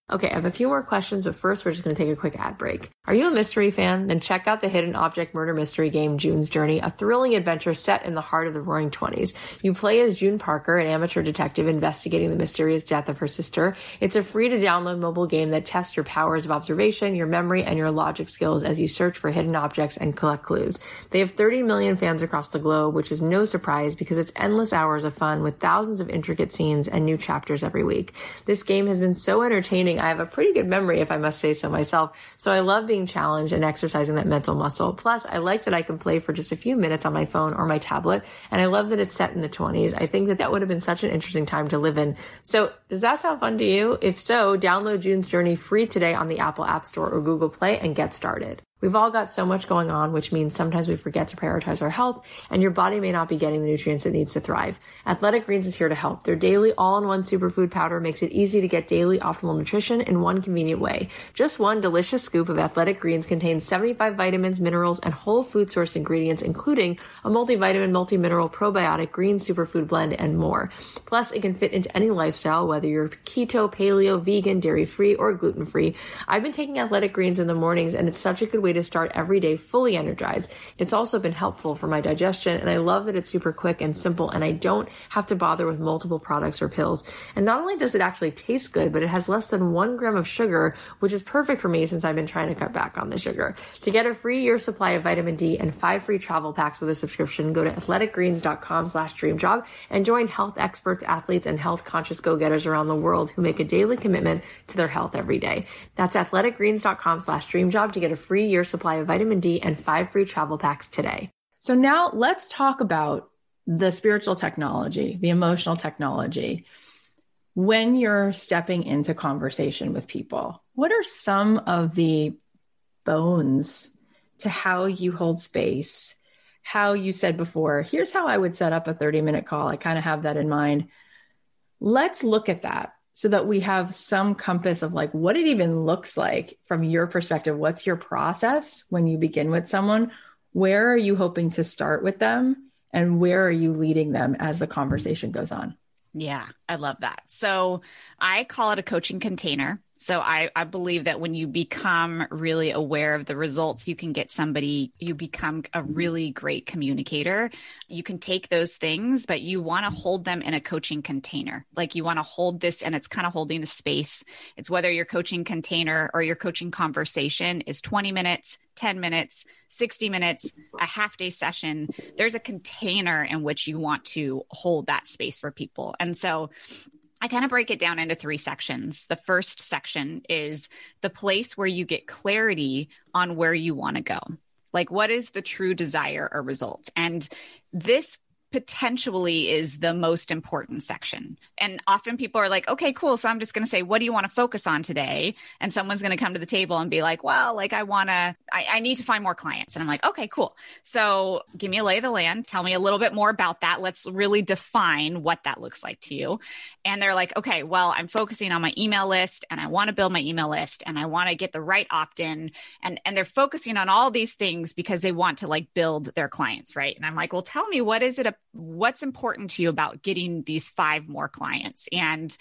Okay, I have a few more questions, but first we're just going to take a quick ad break. Are you a mystery fan? Then check out the hidden object murder mystery game June's Journey, a thrilling adventure set in the heart of the roaring 20s. You play as June Parker, an amateur detective investigating the mysterious death of her sister. It's a free to download mobile game that tests your powers of observation, your memory, and your logic skills as you search for hidden objects and collect clues. They have 30 million fans across the globe, which is no surprise because it's endless hours of fun with thousands of intricate scenes and new chapters every week. This game has been so entertaining I have a pretty good memory, if I must say so myself. So I love being challenged and exercising that mental muscle. Plus, I like that I can play for just a few minutes on my phone or my tablet. And I love that it's set in the 20s. I think that that would have been such an interesting time to live in. So does that sound fun to you? If so, download June's Journey free today on the Apple App Store or Google Play and get started. We've all got so much going on, which means sometimes we forget to prioritize our health and your body may not be getting the nutrients it needs to thrive. Athletic Greens is here to help. Their daily all-in-one superfood powder makes it easy to get daily optimal nutrition in one convenient way. Just one delicious scoop of Athletic Greens contains 75 vitamins, minerals, and whole food source ingredients, including a multivitamin, multi-mineral, probiotic, green superfood blend, and more. Plus, it can fit into any lifestyle, whether you're keto, paleo, vegan, dairy-free, or gluten-free. I've been taking Athletic Greens in the mornings and it's such a good way to start every day fully energized. It's also been helpful for my digestion and I love that it's super quick and simple and I don't have to bother with multiple products or pills. And not only does it actually taste good, but it has less than one gram of sugar, which is perfect for me since I've been trying to cut back on the sugar. To get a free year supply of vitamin D and five free travel packs with a subscription, go to athleticgreens.com slash dreamjob and join health experts, athletes, and health conscious go-getters around the world who make a daily commitment to their health every day. That's athleticgreens.com slash dreamjob to get a free year supply of vitamin D and five free travel packs today. So now let's talk about the spiritual technology, the emotional technology. When you're stepping into conversation with people, what are some of the bones to how you hold space? How you said before, here's how I would set up a 30 minute call. I kind of have that in mind. Let's look at that so that we have some compass of like what it even looks like from your perspective. What's your process when you begin with someone? Where are you hoping to start with them? And where are you leading them as the conversation goes on? Yeah, I love that. So I call it a coaching container. So I, I believe that when you become really aware of the results, you can get somebody, you become a really great communicator. You can take those things, but you want to hold them in a coaching container. Like you want to hold this and it's kind of holding the space. It's whether your coaching container or your coaching conversation is 20 minutes, 10 minutes, 60 minutes, a half day session. There's a container in which you want to hold that space for people. And so I kind of break it down into three sections. The first section is the place where you get clarity on where you want to go. Like, what is the true desire or result? And this potentially is the most important section. And often people are like, okay, cool. So I'm just going to say, what do you want to focus on today? And someone's going to come to the table and be like, well, like I want to, I, I, need to find more clients. And I'm like, okay, cool. So give me a lay of the land. Tell me a little bit more about that. Let's really define what that looks like to you. And they're like, okay, well, I'm focusing on my email list and I want to build my email list and I want to get the right opt in. And, and they're focusing on all these things because they want to like build their clients. Right. And I'm like, well, tell me, what is it what's important to you about getting these five more clients? And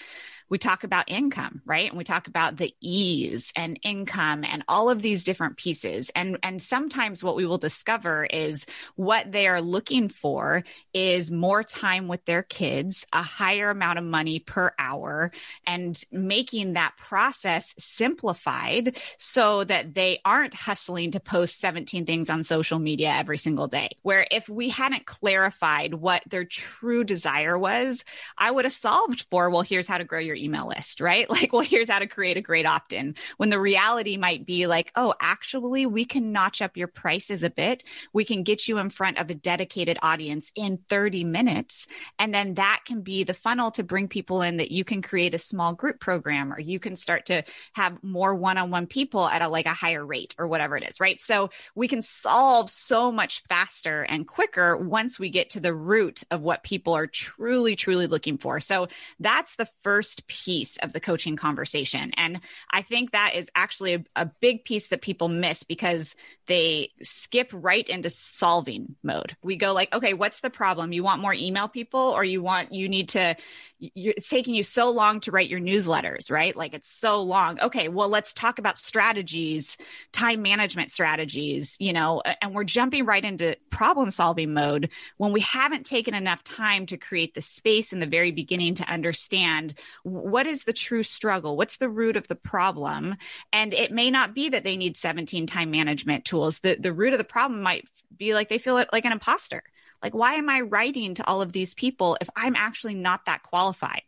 we talk about income, right? And we talk about the ease and income and all of these different pieces. And, and sometimes what we will discover is what they are looking for is more time with their kids, a higher amount of money per hour, and making that process simplified so that they aren't hustling to post 17 things on social media every single day. Where if we hadn't clarified what their true desire was, I would have solved for, well, here's how to grow your your email list, right? Like, well, here's how to create a great opt in. When the reality might be like, oh, actually, we can notch up your prices a bit. We can get you in front of a dedicated audience in 30 minutes. And then that can be the funnel to bring people in that you can create a small group program or you can start to have more one on one people at a like a higher rate or whatever it is, right? So we can solve so much faster and quicker once we get to the root of what people are truly, truly looking for. So that's the first piece of the coaching conversation. And I think that is actually a, a big piece that people miss because they skip right into solving mode. We go like, okay, what's the problem? You want more email people or you want, you need to, it's taking you so long to write your newsletters, right? Like it's so long. Okay, well, let's talk about strategies, time management strategies, you know, and we're jumping right into problem solving mode when we haven't taken enough time to create the space in the very beginning to understand what is the true struggle, what's the root of the problem. And it may not be that they need 17 time management tools. The, the root of the problem might be like they feel like an imposter like, why am I writing to all of these people if I'm actually not that qualified?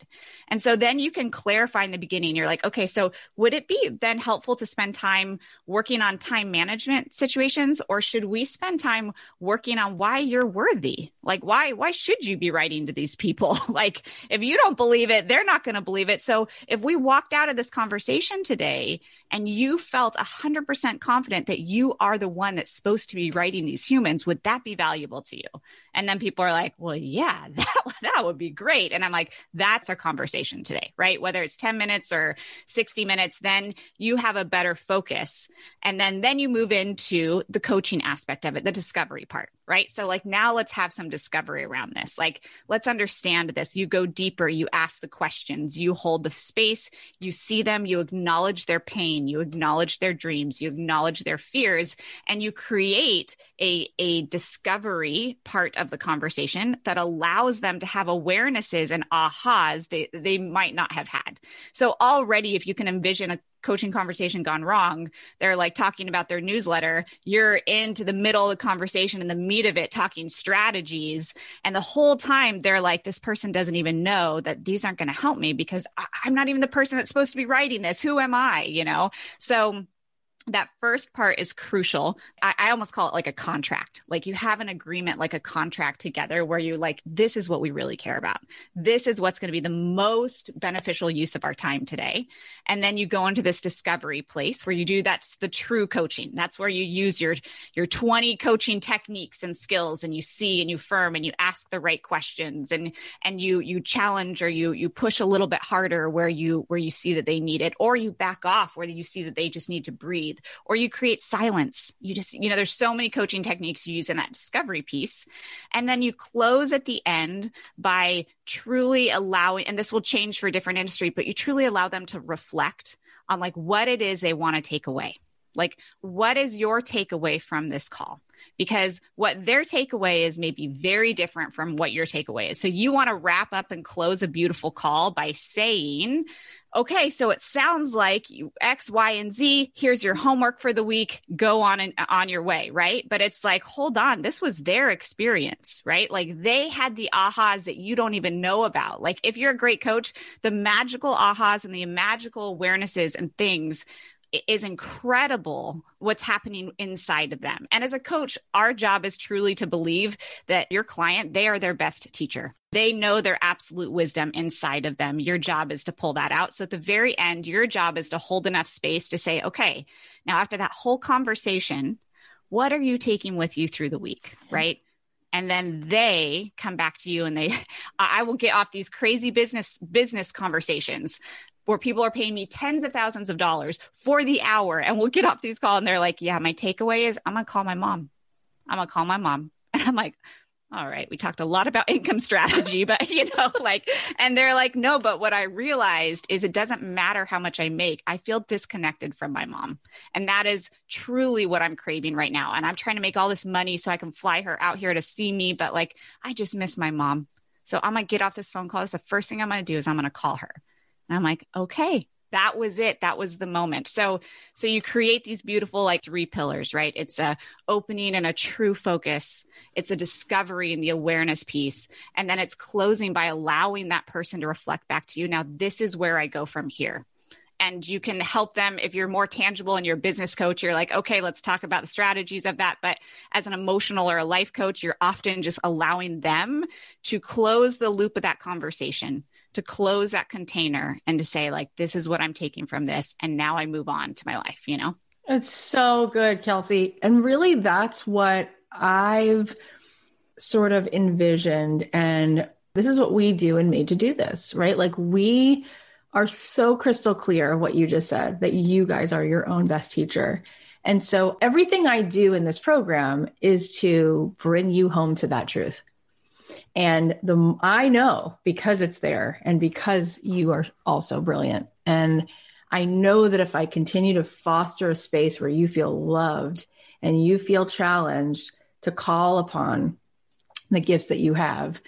And so then you can clarify in the beginning. You're like, okay, so would it be then helpful to spend time working on time management situations, or should we spend time working on why you're worthy? Like, why why should you be writing to these people? like, if you don't believe it, they're not going to believe it. So if we walked out of this conversation today and you felt 100% confident that you are the one that's supposed to be writing these humans, would that be valuable to you? And then people are like, well, yeah, that, that would be great. And I'm like, that's our conversation today, right? Whether it's 10 minutes or 60 minutes, then you have a better focus. And then, then you move into the coaching aspect of it, the discovery part right? So, like, now let's have some discovery around this. Like, let's understand this. You go deeper, you ask the questions, you hold the space, you see them, you acknowledge their pain, you acknowledge their dreams, you acknowledge their fears, and you create a, a discovery part of the conversation that allows them to have awarenesses and ahas they, they might not have had. So, already, if you can envision a coaching conversation gone wrong. They're like talking about their newsletter. You're into the middle of the conversation and the meat of it, talking strategies. And the whole time they're like, this person doesn't even know that these aren't going to help me because I- I'm not even the person that's supposed to be writing this. Who am I? You know? So, that first part is crucial. I, I, almost call it like a contract. Like you have an agreement, like a contract together where you like, this is what we really care about. This is what's going to be the most beneficial use of our time today. And then you go into this discovery place where you do that's the true coaching. That's where you use your your 20 coaching techniques and skills and you see and you firm and you ask the right questions and and you you challenge or you you push a little bit harder where you where you see that they need it or you back off where you see that they just need to breathe breathe or you create silence. You just, you know, there's so many coaching techniques you use in that discovery piece. And then you close at the end by truly allowing, and this will change for a different industry, but you truly allow them to reflect on like what it is they want to take away. Like, what is your takeaway from this call? Because what their takeaway is may be very different from what your takeaway is. So, you want to wrap up and close a beautiful call by saying, okay, so it sounds like you X, Y, and Z. Here's your homework for the week. Go on and on your way, right? But it's like, hold on, this was their experience, right? Like they had the ahas that you don't even know about. Like if you're a great coach, the magical ahas and the magical awarenesses and things is incredible what's happening inside of them. And as a coach, our job is truly to believe that your client, they are their best teacher. They know their absolute wisdom inside of them. Your job is to pull that out. So at the very end, your job is to hold enough space to say, okay, now after that whole conversation, what are you taking with you through the week? Right and then they come back to you and they i will get off these crazy business business conversations where people are paying me tens of thousands of dollars for the hour and we'll get off these calls and they're like, yeah, my takeaway is I'm going to call my mom. I'm going to call my mom. And I'm like, all right, we talked a lot about income strategy, but you know, like, and they're like, no, but what I realized is it doesn't matter how much I make. I feel disconnected from my mom. And that is truly what I'm craving right now. And I'm trying to make all this money so I can fly her out here to see me, but like, I just miss my mom. So I'm going to get off this phone call. That's the first thing I'm going to do is I'm going to call her. And I'm like, okay, that was it. That was the moment. So so you create these beautiful like three pillars right? It's a opening and a true focus. It's a discovery and the awareness piece. And then it's closing by allowing that person to reflect back to you. Now this is where i go from here. And you can help them if you're more tangible and you're a business coach you're like okay let's talk about the strategies of that. But as an emotional or a life coach you're often just allowing them to close the loop of that conversation to close that container and to say like this is what i'm taking from this and now i move on to my life you know it's so good kelsey and really that's what i've sort of envisioned, and this is what we do and made to do this, right? Like we are so crystal clear what you just said that you guys are your own best teacher. And so everything I do in this program is to bring you home to that truth. And the I know because it's there and because you are also brilliant. And I know that if I continue to foster a space where you feel loved and you feel challenged to call upon the gifts that you have,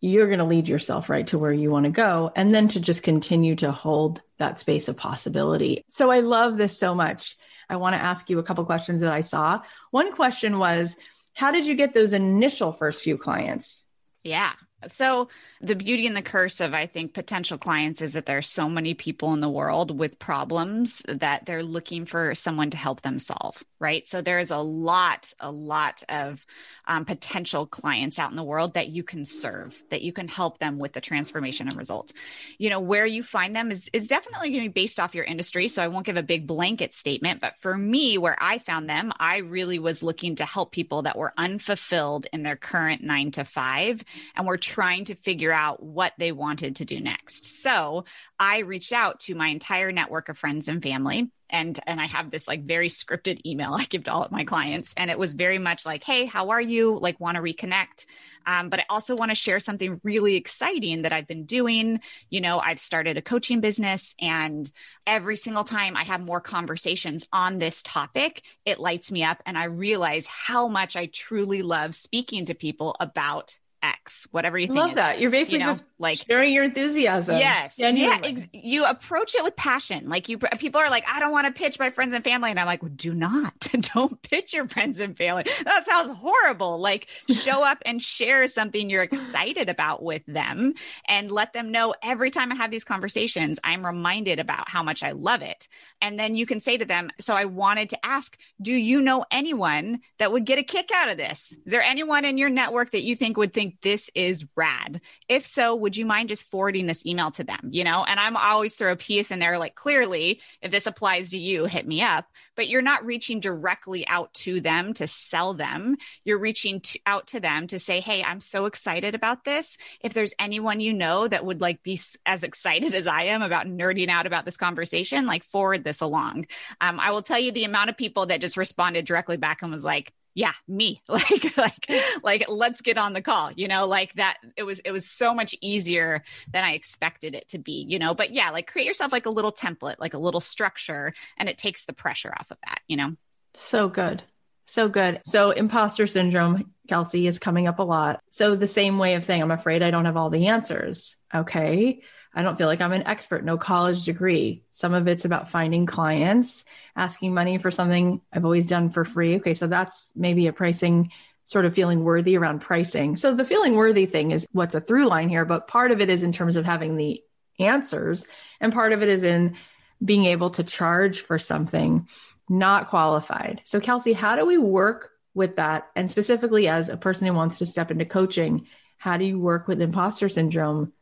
you're going to lead yourself right to where you want to go and then to just continue to hold that space of possibility. So I love this so much. I want to ask you a couple questions that I saw. One question was, how did you get those initial first few clients? Yeah. So, the beauty and the curse of, I think, potential clients is that there's so many people in the world with problems that they're looking for someone to help them solve, right? So, there's a lot, a lot of um, potential clients out in the world that you can serve, that you can help them with the transformation and results. You know, where you find them is, is definitely going to be based off your industry. So, I won't give a big blanket statement, but for me, where I found them, I really was looking to help people that were unfulfilled in their current nine to five and were trying to figure out what they wanted to do next. So I reached out to my entire network of friends and family and and I have this like very scripted email I give to all of my clients, and it was very much like, "Hey, how are you? Like, want to reconnect?" Um, but I also want to share something really exciting that I've been doing. You know, I've started a coaching business, and every single time I have more conversations on this topic, it lights me up, and I realize how much I truly love speaking to people about X, whatever you think. Love that. You're basically you know, just like sharing your enthusiasm. Yes. Yeah. Ex- you approach it with passion. Like you, people are like, I don't want to pitch my friends and family. And I'm like, well, do not, don't pitch your friends and family. That sounds horrible. Like show up and share something you're excited about with them and let them know every time I have these conversations, I'm reminded about how much I love it. And then you can say to them, so I wanted to ask, do you know anyone that would get a kick out of this? Is there anyone in your network that you think would think this is rad? If so, would you mind just forwarding this email to them? You know, and I'm always throw a piece in there like, clearly, if this applies to you, hit me up. But you're not reaching directly out to them to sell them. You're reaching to, out to them to say, hey, I'm so excited about this. If there's anyone you know that would like be as excited as I am about nerding out about this conversation, like forward this along. Um, I will tell you the amount of people that just responded directly back and was like, yeah me. Like like like let's get on the call you know like that it was it was so much easier than i expected it to be you know but yeah like create yourself like a little template like a little structure and it takes the pressure off of that you know? So good. So good. So imposter syndrome kelsey is coming up a lot. So the same way of saying i'm afraid i don't have all the answers. Okay I don't feel like I'm an expert, no college degree. Some of it's about finding clients, asking money for something I've always done for free. Okay, so that's maybe a pricing sort of feeling worthy around pricing. So the feeling worthy thing is what's a through line here, but part of it is in terms of having the answers, and part of it is in being able to charge for something not qualified. So, Kelsey, how do we work with that? And specifically, as a person who wants to step into coaching, how do you work with imposter syndrome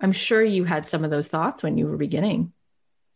I'm sure you had some of those thoughts when you were beginning.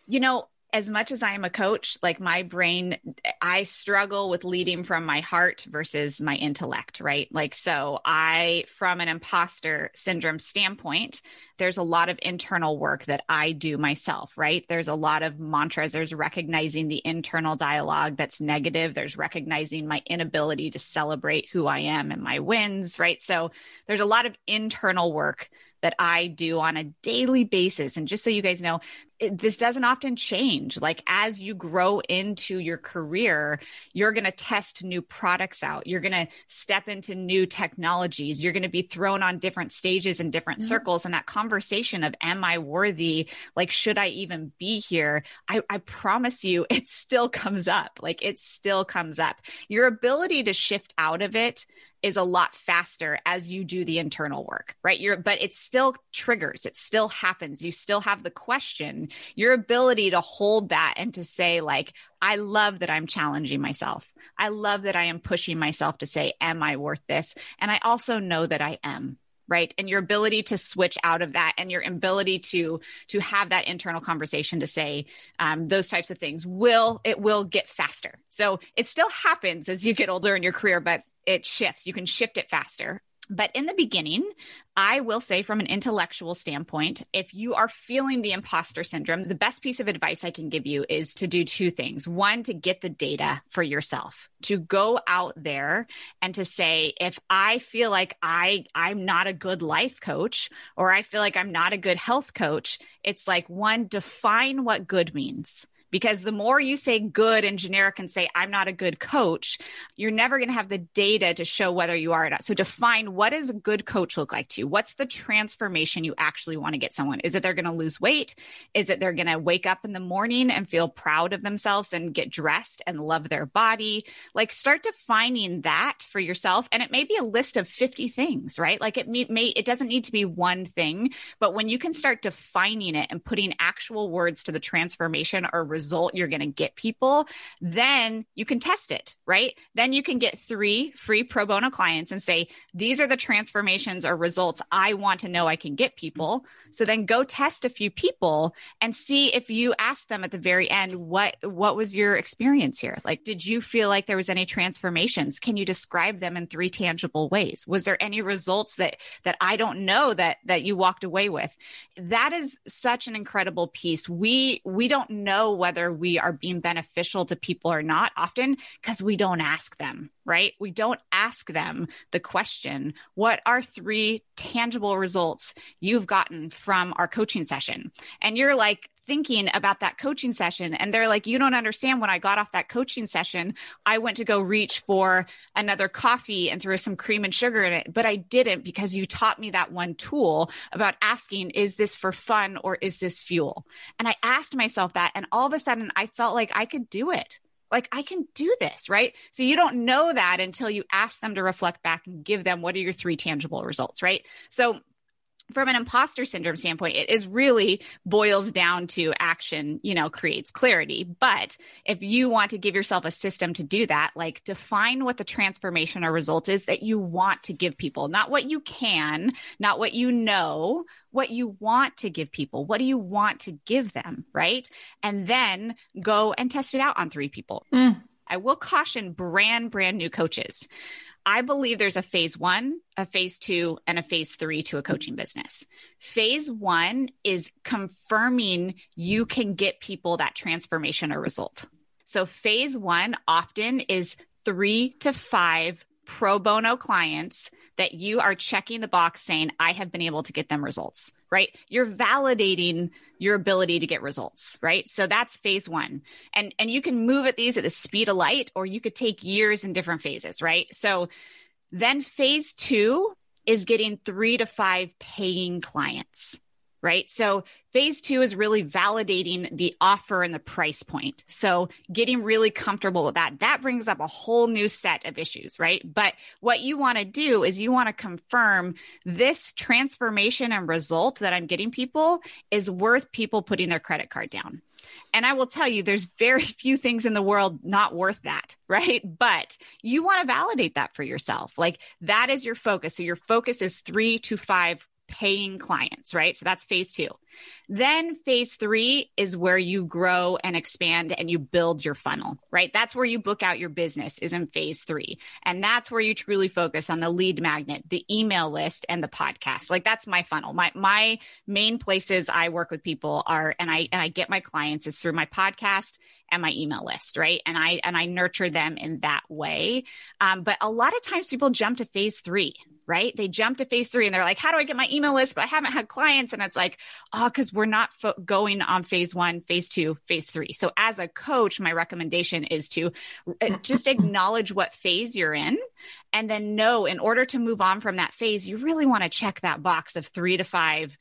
You know, as much as I am a coach, like my brain, I struggle with leading from my heart versus my intellect, right? Like, so I, from an imposter syndrome standpoint, there's a lot of internal work that I do myself, right? There's a lot of mantras. There's recognizing the internal dialogue that's negative. There's recognizing my inability to celebrate who I am and my wins, right? So there's a lot of internal work that I do on a daily basis. And just so you guys know, it, this doesn't often change. Like as you grow into your career, you're going to test new products out. You're going to step into new technologies. You're going to be thrown on different stages and different mm-hmm. circles. And that conversation of, am I worthy? Like, should I even be here? I, I promise you, it still comes up. Like, it still comes up. Your ability to shift out of it is a lot faster as you do the internal work, right? You're, but it still triggers, it still happens. You still have the question. Your ability to hold that and to say, like, I love that I'm challenging myself. I love that I am pushing myself to say, Am I worth this? And I also know that I am right and your ability to switch out of that and your ability to to have that internal conversation to say um, those types of things will it will get faster so it still happens as you get older in your career but it shifts. You can shift it faster. But in the beginning, I will say, from an intellectual standpoint, if you are feeling the imposter syndrome, the best piece of advice I can give you is to do two things. One, to get the data for yourself, to go out there and to say, if I feel like I, I'm not a good life coach or I feel like I'm not a good health coach, it's like one, define what good means because the more you say good and generic and say i'm not a good coach you're never going to have the data to show whether you are or not. So define what does a good coach look like to you? What's the transformation you actually want to get someone? Is it they're going to lose weight? Is it they're going to wake up in the morning and feel proud of themselves and get dressed and love their body? Like start defining that for yourself and it may be a list of 50 things right? Like it may, may it doesn't need to be one thing but when you can start defining it and putting actual words to the transformation or result you're going to get people, then you can test it, right? Then you can get three free pro bono clients and say, these are the transformations or results I want to know I can get people. So then go test a few people and see if you ask them at the very end, what, what was your experience here? Like, did you feel like there was any transformations? Can you describe them in three tangible ways? Was there any results that, that I don't know that, that you walked away with? That is such an incredible piece. We, we don't know what whether we are being beneficial to people or not often because we don't ask them, right? We don't ask them the question, what are three tangible results you've gotten from our coaching session? And you're like, thinking about that coaching session and they're like you don't understand when i got off that coaching session i went to go reach for another coffee and throw some cream and sugar in it but i didn't because you taught me that one tool about asking is this for fun or is this fuel and i asked myself that and all of a sudden i felt like i could do it like I can do this, right? So you don't know that until you ask them to reflect back and give them what are your three tangible results, right? So from an imposter syndrome standpoint, it is really boils down to action, you know, creates clarity. But if you want to give yourself a system to do that, like define what the transformation or result is that you want to give people, not what you can, not what you know, what you want to give people. What do you want to give them? Right. And then go and test it out on three people. Mm. I will caution brand, brand new coaches. I believe there's a phase one, a phase two, and a phase three to a coaching business. Phase one is confirming you can get people that transformation or result. So, phase one often is three to five pro bono clients that you are checking the box saying, I have been able to get them results, right? You're validating your ability to get results, right? So that's phase one. And, and you can move at these at the speed of light, or you could take years in different phases, right? So then phase two is getting three to five paying clients right? So phase two is really validating the offer and the price point. So getting really comfortable with that. That brings up a whole new set of issues, right? But what you want to do is you want to confirm this transformation and result that I'm getting people is worth people putting their credit card down. And I will tell you, there's very few things in the world not worth that, right? But you want to validate that for yourself. Like that is your focus. So your focus is three to five paying clients, right? So that's phase two. Then phase three is where you grow and expand and you build your funnel, right? That's where you book out your business is in phase three. And that's where you truly focus on the lead magnet, the email list and the podcast. Like that's my funnel. My, my main places I work with people are, and I, and I get my clients is through my podcast and my email list, right? And I, and I nurture them in that way. Um, but a lot of times people jump to phase three, right? They jump to phase three and they're like, how do I get my email list? But I haven't had clients. And it's like, oh, because we're not fo- going on phase one, phase two, phase three. So as a coach, my recommendation is to uh, just acknowledge what phase you're in and then know in order to move on from that phase, you really want to check that box of three to five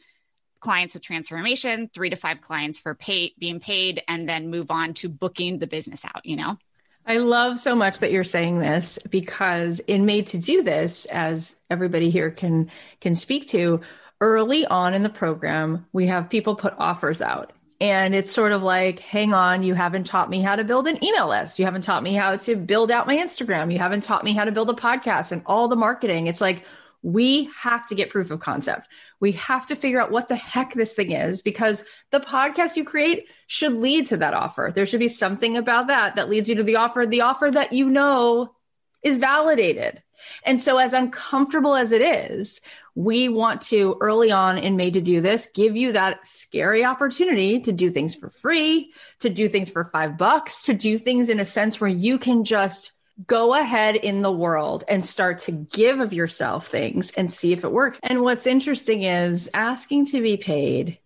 clients with transformation, three to five clients for pay, being paid, and then move on to booking the business out, you know? I love so much that you're saying this because in Made to Do This, as everybody here can can speak to, early on in the program, we have people put offers out. And it's sort of like, hang on, you haven't taught me how to build an email list. You haven't taught me how to build out my Instagram. You haven't taught me how to build a podcast and all the marketing. It's like, we have to get proof of concept. We have to figure out what the heck this thing is because the podcast you create should lead to that offer. There should be something about that that leads you to the offer, the offer that you know is validated. And so, as uncomfortable as it is, we want to early on in Made to Do This give you that scary opportunity to do things for free, to do things for five bucks, to do things in a sense where you can just go ahead in the world and start to give of yourself things and see if it works. And what's interesting is asking to be paid.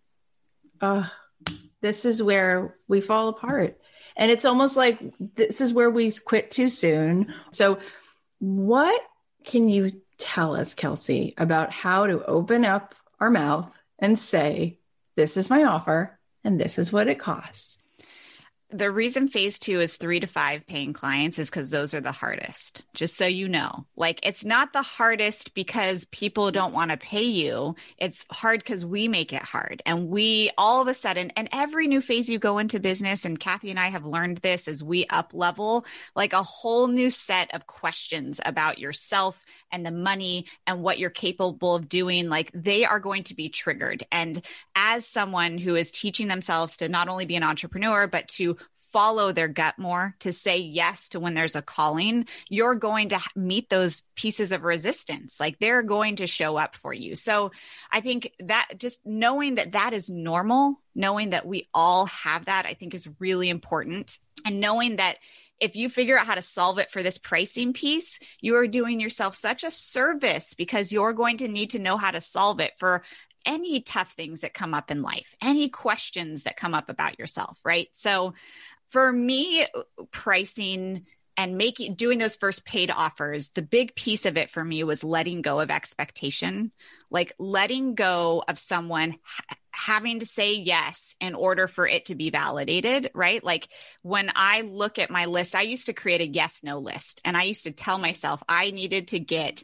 Uh, this is where we fall apart. And it's almost like this is where we quit too soon. So, what can you tell us, Kelsey, about how to open up our mouth and say, This is my offer and this is what it costs? The reason phase two is three to five paying clients is because those are the hardest, just so you know. Like, it's not the hardest because people don't want to pay you. It's hard because we make it hard. And we all of a sudden, and every new phase you go into business, and Cathy and I have learned this as we up level, like a whole new set of questions about yourself and the money and what you're capable of doing. Like, they are going to be triggered. And as someone who is teaching themselves to not only be an entrepreneur, but to follow their gut more, to say yes to when there's a calling, you're going to meet those pieces of resistance. Like they're going to show up for you. So I think that just knowing that that is normal, knowing that we all have that, I think is really important. And knowing that if you figure out how to solve it for this pricing piece, you are doing yourself such a service because you're going to need to know how to solve it for any tough things that come up in life, any questions that come up about yourself, right? So for me, pricing and making doing those first paid offers the big piece of it for me was letting go of expectation. Like letting go of someone ha- having to say yes in order for it to be validated right? Like when i look at my list i used to create a yes no list and i used to tell myself i needed to get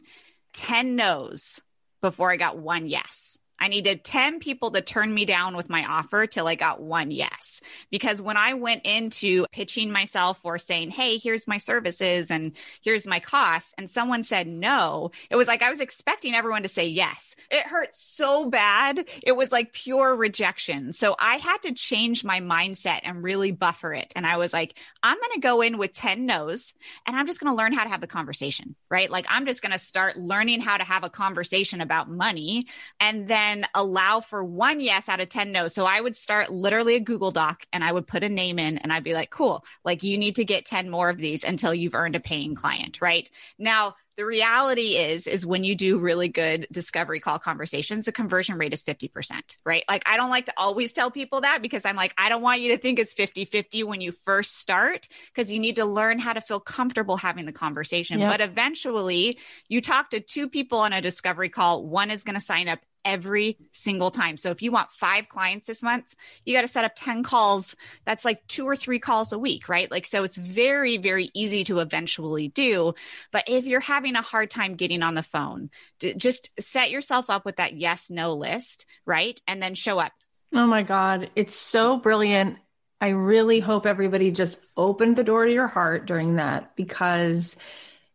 10 no's before i got one yes I needed 10 people to turn me down with my offer till I got one yes. Because when I went into pitching myself or saying, Hey, here's my services and here's my costs, and someone said no, it was like I was expecting everyone to say yes. It hurt so bad. It was like pure rejection. So I had to change my mindset and really buffer it. And I was like, I'm going to go in with 10 no's and I'm just going to learn how to have the conversation, right? Like I'm just going to start learning how to have a conversation about money. And then allow for one yes out of 10 no. So I would start literally a Google Doc and I would put a name in and I'd be like, cool, like you need to get 10 more of these until you've earned a paying client, right? Now, the reality is is when you do really good discovery call conversations the conversion rate is 50% right like i don't like to always tell people that because i'm like i don't want you to think it's 50-50 when you first start because you need to learn how to feel comfortable having the conversation yep. but eventually you talk to two people on a discovery call one is going to sign up every single time. So if you want five clients this month, you got to set up 10 calls. That's like two or three calls a week, right? Like, so it's very, very easy to eventually do. But if you're having a hard time getting on the phone, just set yourself up with that yes, no list, right? And then show up. Oh my God. It's so brilliant. I really hope everybody just opened the door to your heart during that because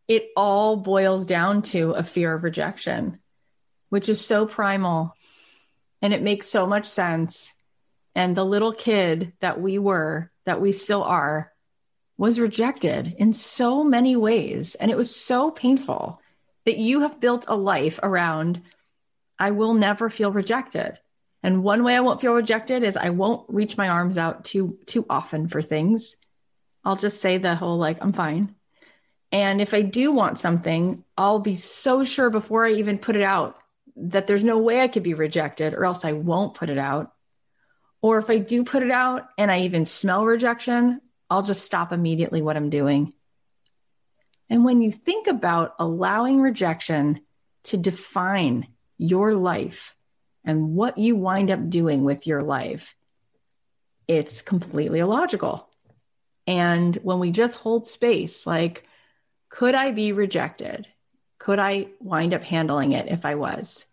it all boils down to a fear of rejection which is so primal and it makes so much sense. And the little kid that we were, that we still are, was rejected in so many ways. And it was so painful that you have built a life around, I will never feel rejected. And one way I won't feel rejected is I won't reach my arms out too too often for things. I'll just say the whole like I'm fine. And if I do want something, I'll be so sure before I even put it out that there's no way I could be rejected or else I won't put it out. Or if I do put it out and I even smell rejection, I'll just stop immediately what I'm doing. And when you think about allowing rejection to define your life and what you wind up doing with your life, it's completely illogical. And when we just hold space, like, could I be rejected? Could I wind up handling it if I was?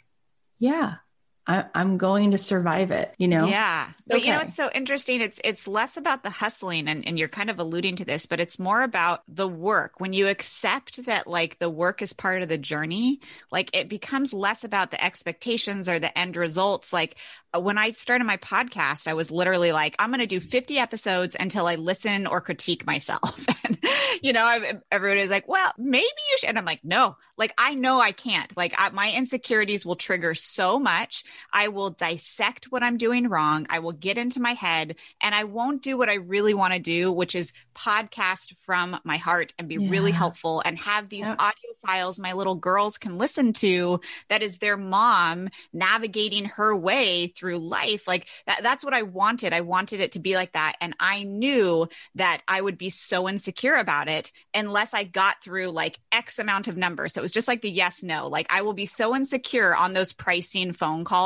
Yeah, I, am going to survive it, you know? Yeah. But okay. you know, it's so interesting. It's, it's less about the hustling and, and you're kind of alluding to this, but it's more about the work. When you accept that like the work is part of the journey, like it becomes less about the expectations or the end results. Like uh, when I started my podcast, I was literally like, I'm going to do 50 episodes until I listen or critique myself. and, you know, I, everybody is like, well, maybe you should. And I'm like, no, like I know I can't. Like I, my insecurities will trigger so much. I will dissect what I'm doing wrong. I will get into my head and I won't do what I really want to do, which is podcast from my heart and be yeah. really helpful and have these yep. audio files my little girls can listen to that is their mom navigating her way through life like that that's what I wanted I wanted it to be like that and I knew that I would be so insecure about it unless I got through like x amount of numbers so it was just like the yes no like I will be so insecure on those pricing phone calls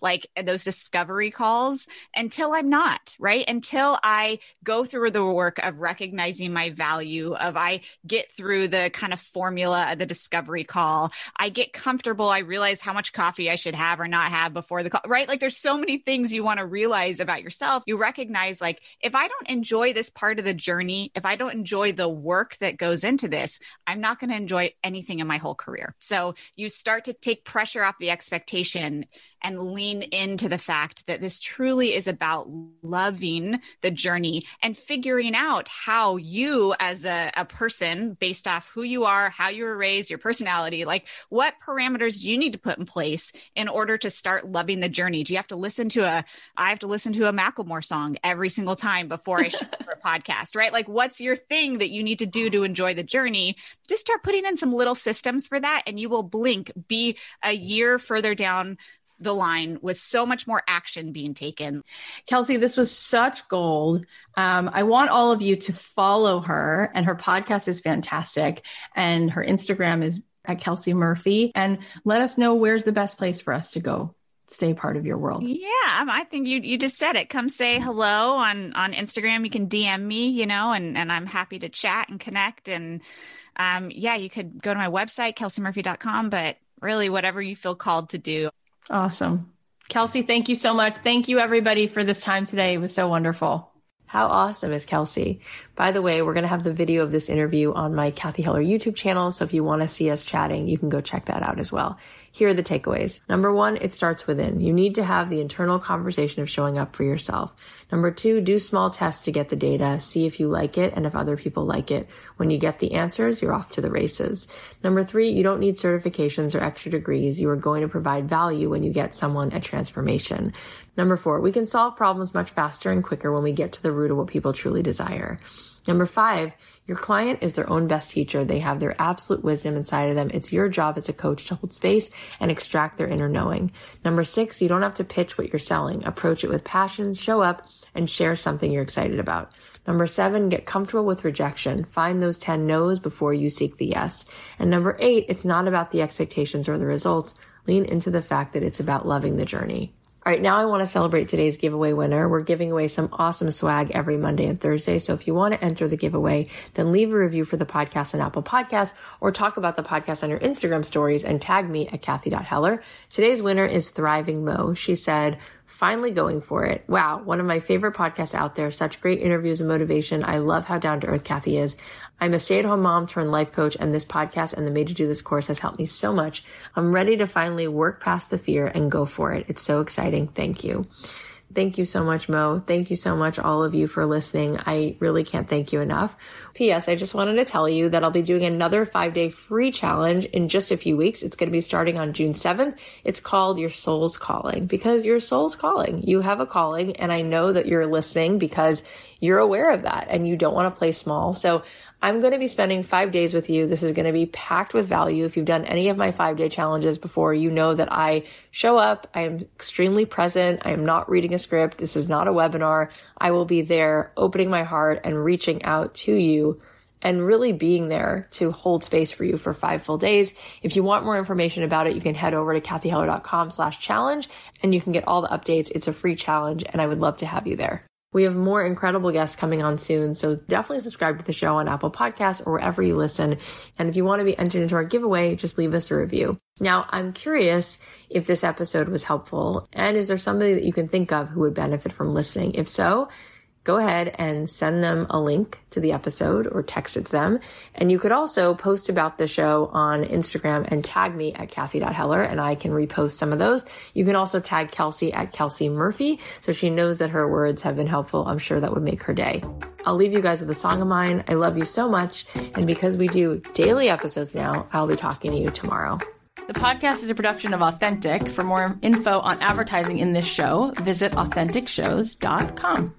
like uh, those discovery calls until I'm not right until I go through the work of recognizing my value of I get through the kind of formula of the discovery call. I get comfortable. I realize how much coffee I should have or not have before the call, right? Like there's so many things you want to realize about yourself. You recognize like if I don't enjoy this part of the journey, if I don't enjoy the work that goes into this, I'm not going to enjoy anything in my whole career. So you start to take pressure off the expectation and lean into the fact that this truly is about loving the journey and figuring out how you, as a, a, person, based off who you are, how you were raised, your personality, like what parameters do you need to put in place in order to start loving the journey? Do you have to listen to a, I have to listen to a Macklemore song every single time before I shoot for a podcast, right? Like, what's your thing that you need to do to enjoy the journey? Just start putting in some little systems for that, and you will blink, be a year further down the line with so much more action being taken. Kelsey, this was such gold. Um, I want all of you to follow her, and her podcast is fantastic, and her Instagram is at Kelsey Murphy. And let us know where's the best place for us to go stay part of your world. Yeah, I think you you just said it. Come say hello on on Instagram. You can DM me, you know, and and I'm happy to chat and connect. And um, yeah, you could go to my website kelseymurphy.com, but really whatever you feel called to do. Awesome. Kelsey, thank you so much. Thank you, everybody, for this time today. It was so wonderful. How awesome is Kelsey? By the way, we're going to have the video of this interview on my Cathy Heller YouTube channel. So if you want to see us chatting, you can go check that out as well. Here are the takeaways. Number one, it starts within. You need to have the internal conversation of showing up for yourself. Number two, do small tests to get the data. See if you like it and if other people like it. When you get the answers, you're off to the races. Number three, you don't need certifications or extra degrees. You are going to provide value when you get someone a transformation. Number four, we can solve problems much faster and quicker when we get to the root of what people truly desire. Number five, your client is their own best teacher. They have their absolute wisdom inside of them. It's your job as a coach to hold space and extract their inner knowing. Number six, you don't have to pitch what you're selling. Approach it with passion, show up, and share something you're excited about. Number seven, get comfortable with rejection. Find those 10 no's before you seek the yes. And number eight, it's not about the expectations or the results. Lean into the fact that it's about loving the journey. All right, now I want to celebrate today's giveaway winner. We're giving away some awesome swag every Monday and Thursday. So if you want to enter the giveaway, then leave a review for the podcast on Apple Podcasts or talk about the podcast on your Instagram stories and tag me at Cathy.Heller. Today's winner is Thriving Mo. She said, finally going for it. Wow, one of my favorite podcasts out there. Such great interviews and motivation. I love how down to earth Cathy is. I'm a stay at home mom turned life coach, and this podcast and the Made to Do This course has helped me so much. I'm ready to finally work past the fear and go for it. It's so exciting. Thank you. Thank you so much, Mo. Thank you so much, all of you, for listening. I really can't thank you enough. P.S. I just wanted to tell you that I'll be doing another five day free challenge in just a few weeks. It's going to be starting on June 7th. It's called Your Soul's Calling because your soul's calling. You have a calling, and I know that you're listening because you're aware of that and you don't want to play small. So I'm going to be spending five days with you. This is going to be packed with value. If you've done any of my five day challenges before, you know that I show up. I am extremely present. I am not reading a script. This is not a webinar. I will be there opening my heart and reaching out to you and really being there to hold space for you for five full days. If you want more information about it, you can head over to cathyheller.com slash challenge and you can get all the updates. It's a free challenge and I would love to have you there. We have more incredible guests coming on soon, so definitely subscribe to the show on Apple Podcasts or wherever you listen. And if you want to be entered into our giveaway, just leave us a review. Now, I'm curious if this episode was helpful and is there somebody that you can think of who would benefit from listening? If so, go ahead and send them a link to the episode or text it to them. And you could also post about the show on Instagram and tag me at Cathy.Heller and I can repost some of those. You can also tag Kelsey at Kelsey Murphy so she knows that her words have been helpful. I'm sure that would make her day. I'll leave you guys with a song of mine. I love you so much. And because we do daily episodes now, I'll be talking to you tomorrow. The podcast is a production of Authentic. For more info on advertising in this show, visit AuthenticShows.com.